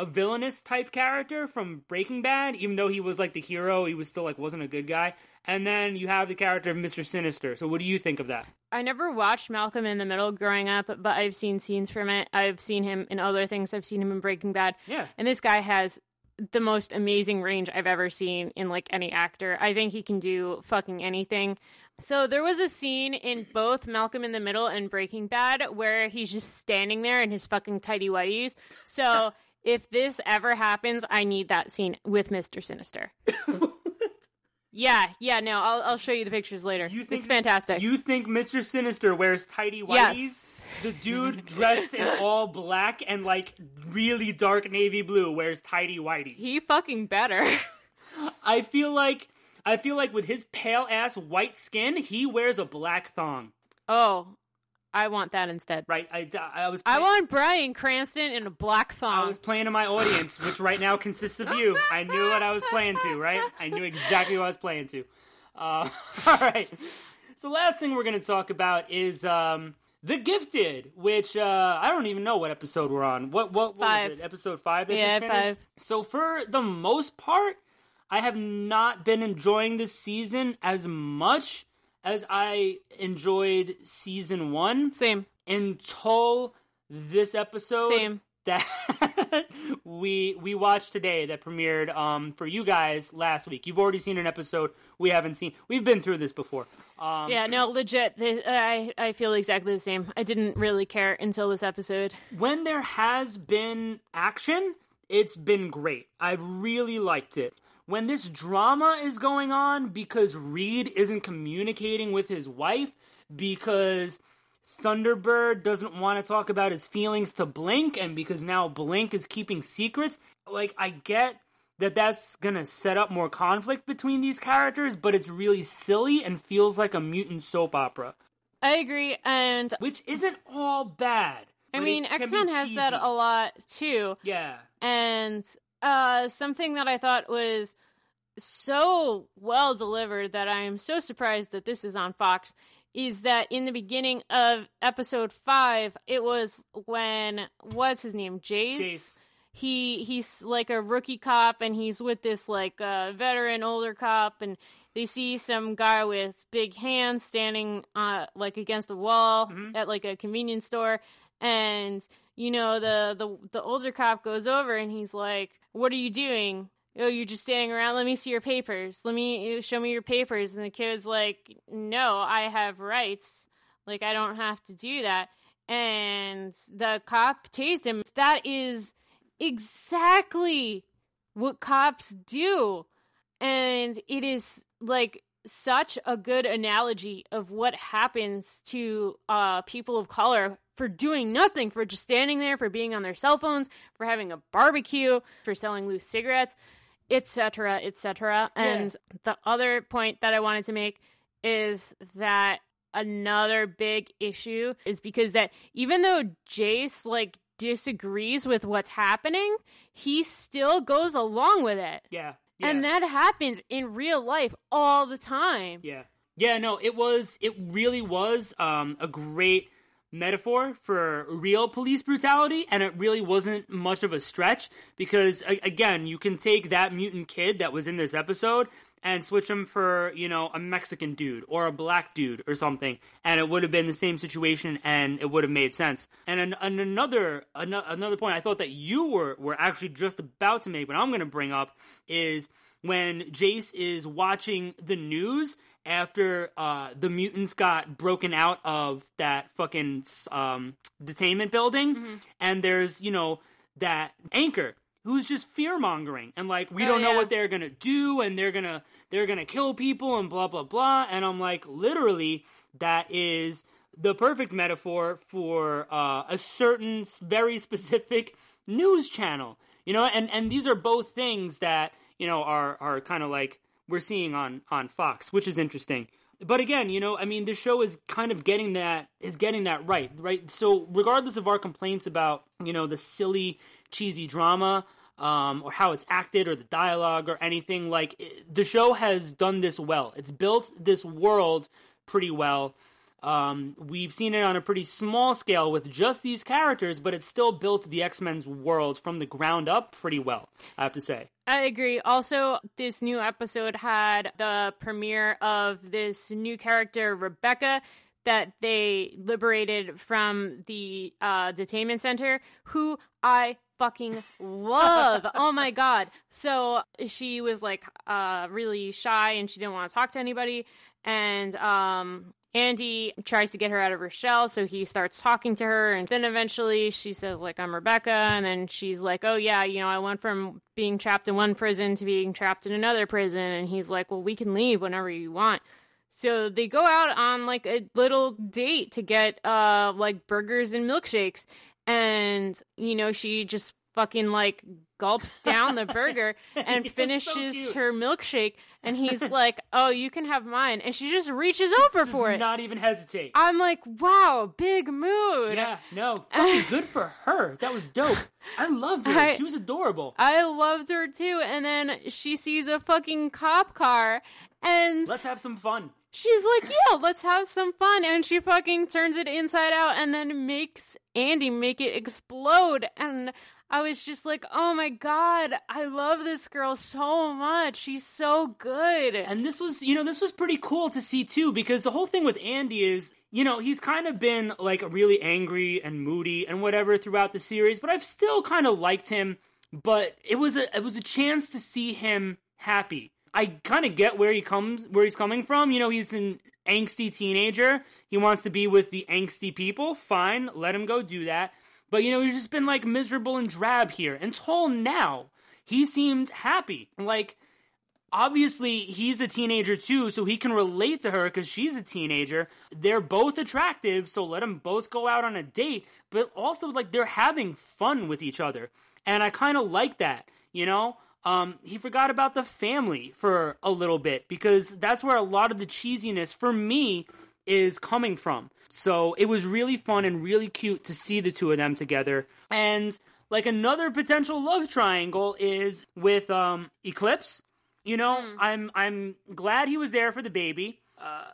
a villainous type character from Breaking Bad, even though he was like the hero, he was still like wasn't a good guy. And then you have the character of Mr. Sinister. So what do you think of that? I never watched Malcolm in the Middle growing up, but I've seen scenes from it. I've seen him in other things. I've seen him in Breaking Bad. Yeah. And this guy has the most amazing range I've ever seen in like any actor. I think he can do fucking anything. So there was a scene in both Malcolm in the Middle and Breaking Bad where he's just standing there in his fucking tidy whities. So if this ever happens, I need that scene with Mr. Sinister. yeah, yeah, no, I'll I'll show you the pictures later. You it's fantastic. You think Mr. Sinister wears tidy whities? yes. The dude dressed in all black and like really dark navy blue wears tidy whities. He fucking better. I feel like I feel like with his pale ass white skin, he wears a black thong. oh, I want that instead. Right? I, I was I want Bryan Cranston in a black thong. I was playing to my audience, which right now consists of you. I knew what I was playing to, right? I knew exactly what I was playing to. Uh, all right. So last thing we're going to talk about is um, The Gifted, which uh, I don't even know what episode we're on. What what, what Five. was it? Episode five. That Yeah, just five. So for the most part, I have not been enjoying this season as much as I enjoyed season one Same. until this episode Same. that we we watched today that premiered um for you guys last week. You've already seen an episode we haven't seen. We've been through this before. Um Yeah, no, legit. This, I I feel exactly the same. I didn't really care until this episode. when there has been action, it's been great. I've really liked it. When this drama is going on because Reed isn't communicating with his wife because Thunderbird doesn't want to talk about his feelings to Blink and because now Blink is keeping secrets, like I get that that's going to set up more conflict between these characters, but it's really silly and feels like a mutant soap opera, I agree, and which isn't all bad. I mean it can be X Men has that a lot too. Yeah. And uh, something that I thought was so well delivered that I am so surprised that this is on Fox is that in the beginning of episode five, it was when what's his name, Jace. Jace. He he's like a rookie cop, and he's with this like uh, veteran older cop, and they see some guy with big hands standing uh, like against a wall Mhm. at like a convenience store, and you know the the the older cop goes over and he's like, "What are you doing?" Oh, you're just standing around. Let me see your papers. Let me show me your papers. And the kid's like, "No, I have rights. Like I don't have to do that." And the cop tased him. That is exactly what cops do. And it is like such a good analogy of what happens to uh, people of color for doing nothing, for just standing there, for being on their cell phones, for having a barbecue, for selling loose cigarettes, etc., etc. And the other point that I wanted to make is that another big issue is because that even though Jace like disagrees with what's happening, he still goes along with it. Yeah. Yeah. And that happens in real life all the time. Yeah. Yeah, no, it was it really was um a great metaphor for real police brutality and it really wasn't much of a stretch because again, you can take that mutant kid that was in this episode and switch him for, you know, a Mexican dude or a black dude or something and it would have been the same situation and it would have made sense. And, an, and another ano- another point I thought that you were were actually just about to make but I'm going to bring up is when Jace is watching the news after uh, the mutants got broken out of that fucking um, detainment building, and there's you know that anchor who's just fear mongering and like we Oh, don't know yeah. what they're gonna do and they're gonna they're gonna kill people and blah blah blah and I'm like literally that is the perfect metaphor for uh, a certain very specific news channel you know and and these are both things that you know are are kind of like we're seeing on on Fox, which is interesting. But again, you know, I mean, the show is kind of getting that is getting that right, right. So regardless of our complaints about you know the silly, cheesy drama, um, or how it's acted or the dialogue or anything. Like it, the show has done this well. It's built this world pretty well. Um, we've seen it on a pretty small scale with just these characters, but it's still built the X Men's world from the ground up pretty well, I have to say. I agree. Also, this new episode had the premiere of this new character, Rebecca, that they liberated from the uh, detainment center, who I fucking love. oh my god. So she was like uh, really shy and she didn't want to talk to anybody. And um, Andy tries to get her out of her shell, so he starts talking to her, and then eventually she says, like, I'm Rebecca, and then she's like, oh yeah, you know, I went from being trapped in one prison to being trapped in another prison, and he's like, well, we can leave whenever you want. So they go out on like a little date to get uh like burgers and milkshakes, and you know, she just fucking like gulps down the burger and He was so finishes her milkshake and he's like oh you can have mine and she just reaches over for it not even hesitate. i'm like wow big mood Yeah, no, fucking good for her. That was dope. I loved her. I- she was adorable. i loved her too and then she sees a fucking cop car and Let's have some fun. She's like yeah let's have some fun and she fucking turns it inside out and then makes andy make it explode and I was just like, oh my god, I love this girl so much. She's so good. And this was, you know, this was pretty cool to see too, because the whole thing with Andy is, you know, he's kind of been like really angry and moody and whatever throughout the series, but I've still kind of liked him. But it was a it was a chance to see him happy. I kind of get where he comes where he's coming from. You know, he's an angsty teenager. He wants to be with the angsty people. Fine, let him go do that. But you know, he's just been like miserable and drab here until now. He seemed happy. Like obviously he's a teenager too, so he can relate to her because she's a teenager. They're both attractive, so let them both go out on a date. But also, like they're having fun with each other, and I kind of like that. You know, um, he forgot about the family for a little bit because that's where a lot of the cheesiness for me is coming from. So it was really fun and really cute to see the two of them together. And like another potential love triangle is with um Eclipse. You know, I'm I'm glad he was there for the baby. Uh,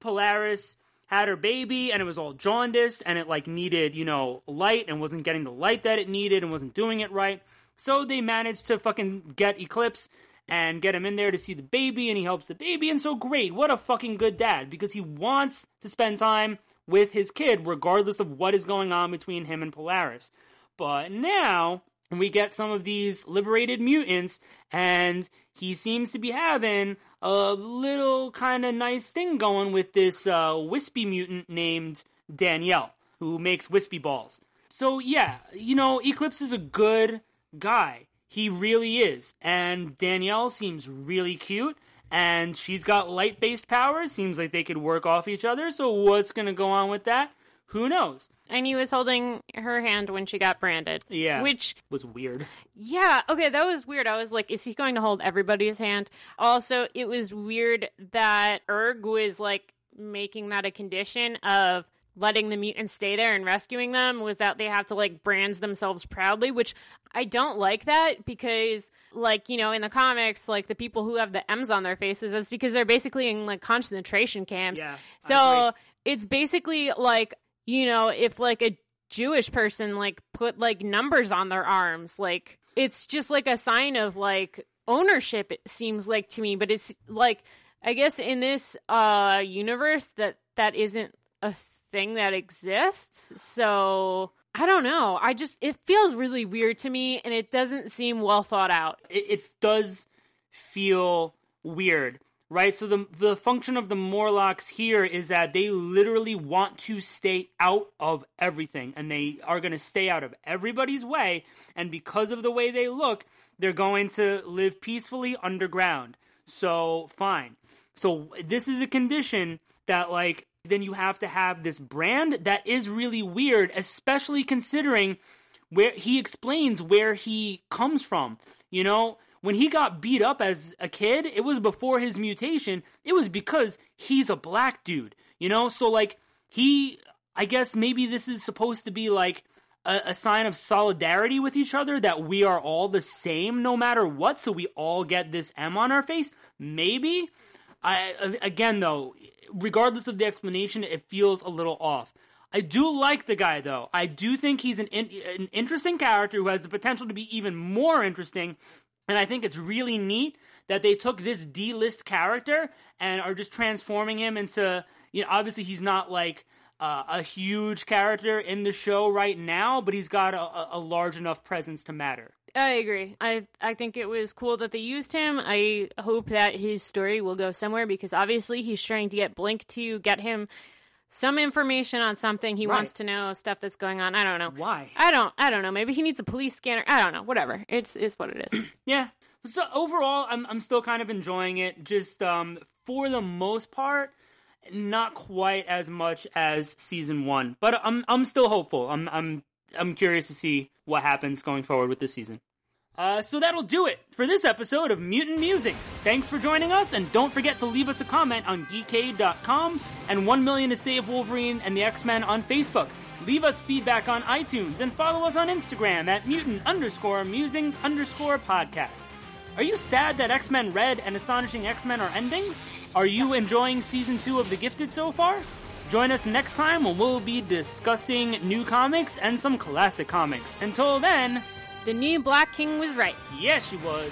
Polaris had her baby and it was all jaundiced and it like needed, you know, light and wasn't getting the light that it needed and wasn't doing it right. So they managed to fucking get Eclipse and get him in there to see the baby and he helps the baby and so great. What a fucking good dad because he wants to spend time with his kid regardless of what is going on between him and Polaris. But now we get some of these liberated mutants, and he seems to be having a little kind of nice thing going with this uh, wispy mutant named Danielle, who makes wispy balls. So, yeah, you know, Eclipse is a good guy. He really is. And Danielle seems really cute. And she's got light based powers. Seems like they could work off each other. So, what's going to go on with that? Who knows? And he was holding her hand when she got branded. Yeah. Which, Was weird. yeah, okay, that was weird. I was like, is he going to hold everybody's hand? Also, it was weird that Erg was like making that a condition of letting the mutants stay there and rescuing them was that they have to like brand themselves proudly, which I don't like that because like, you know, in the comics, like the people who have the M's on their faces, that's because they're basically in like concentration camps. Yeah. So it's basically like, you know, if like a Jewish person like put like numbers on their arms, like it's just like a sign of like ownership it seems like to me, but it's like I guess in this uh universe that that isn't a thing that exists. So I don't know. I just it feels really weird to me and it doesn't seem well thought out. it, it does feel weird, right? So the the function of the Morlocks here is that they literally want to stay out of everything, and they are going to stay out of everybody's way. And because of the way they look, they're going to live peacefully underground. So fine. So this is a condition that like then you have to have this brand that is really weird, especially considering where he explains where he comes from. You know, when he got beat up as a kid, it was before his mutation. It was because he's a black dude. You know, so like he I guess maybe this is supposed to be like a, a sign of solidarity with each other that we are all the same no matter what, so we all get this M on our face? Maybe. I again though, regardless of the explanation, it feels a little off. I do like the guy though. I do think he's an in, an interesting character who has the potential to be even more interesting, and I think it's really neat that they took this D-list character and are just transforming him into you know obviously he's not like uh, a huge character in the show right now, but he's got a, a large enough presence to matter. I agree. I I think it was cool that they used him. I hope that his story will go somewhere because obviously he's trying to get Blink to get him some information on something he Right. wants to know, stuff that's going on. I don't know. Why? I don't I don't know. Maybe he needs a police scanner. I don't know. Whatever. It's it's what it is. Yeah. So overall, I'm I'm still kind of enjoying it. Just um, for the most part, not quite as much as season one, but I'm I'm still hopeful. I'm I'm I'm curious to see what happens going forward with this season. Uh, so that'll do it for this episode of Mutant Musings. Thanks for joining us, and don't forget to leave us a comment on geekade.com and 1 million to save Wolverine and the X-Men on Facebook. Leave us feedback on iTunes and follow us on Instagram at mutant underscore musings underscore podcast. Are you sad that X Men Red and Astonishing X Men are ending? Are you enjoying season two of The Gifted so far? Join us next time when we'll be discussing new comics and some classic comics. Until then, the new Black King was right. yes, she was.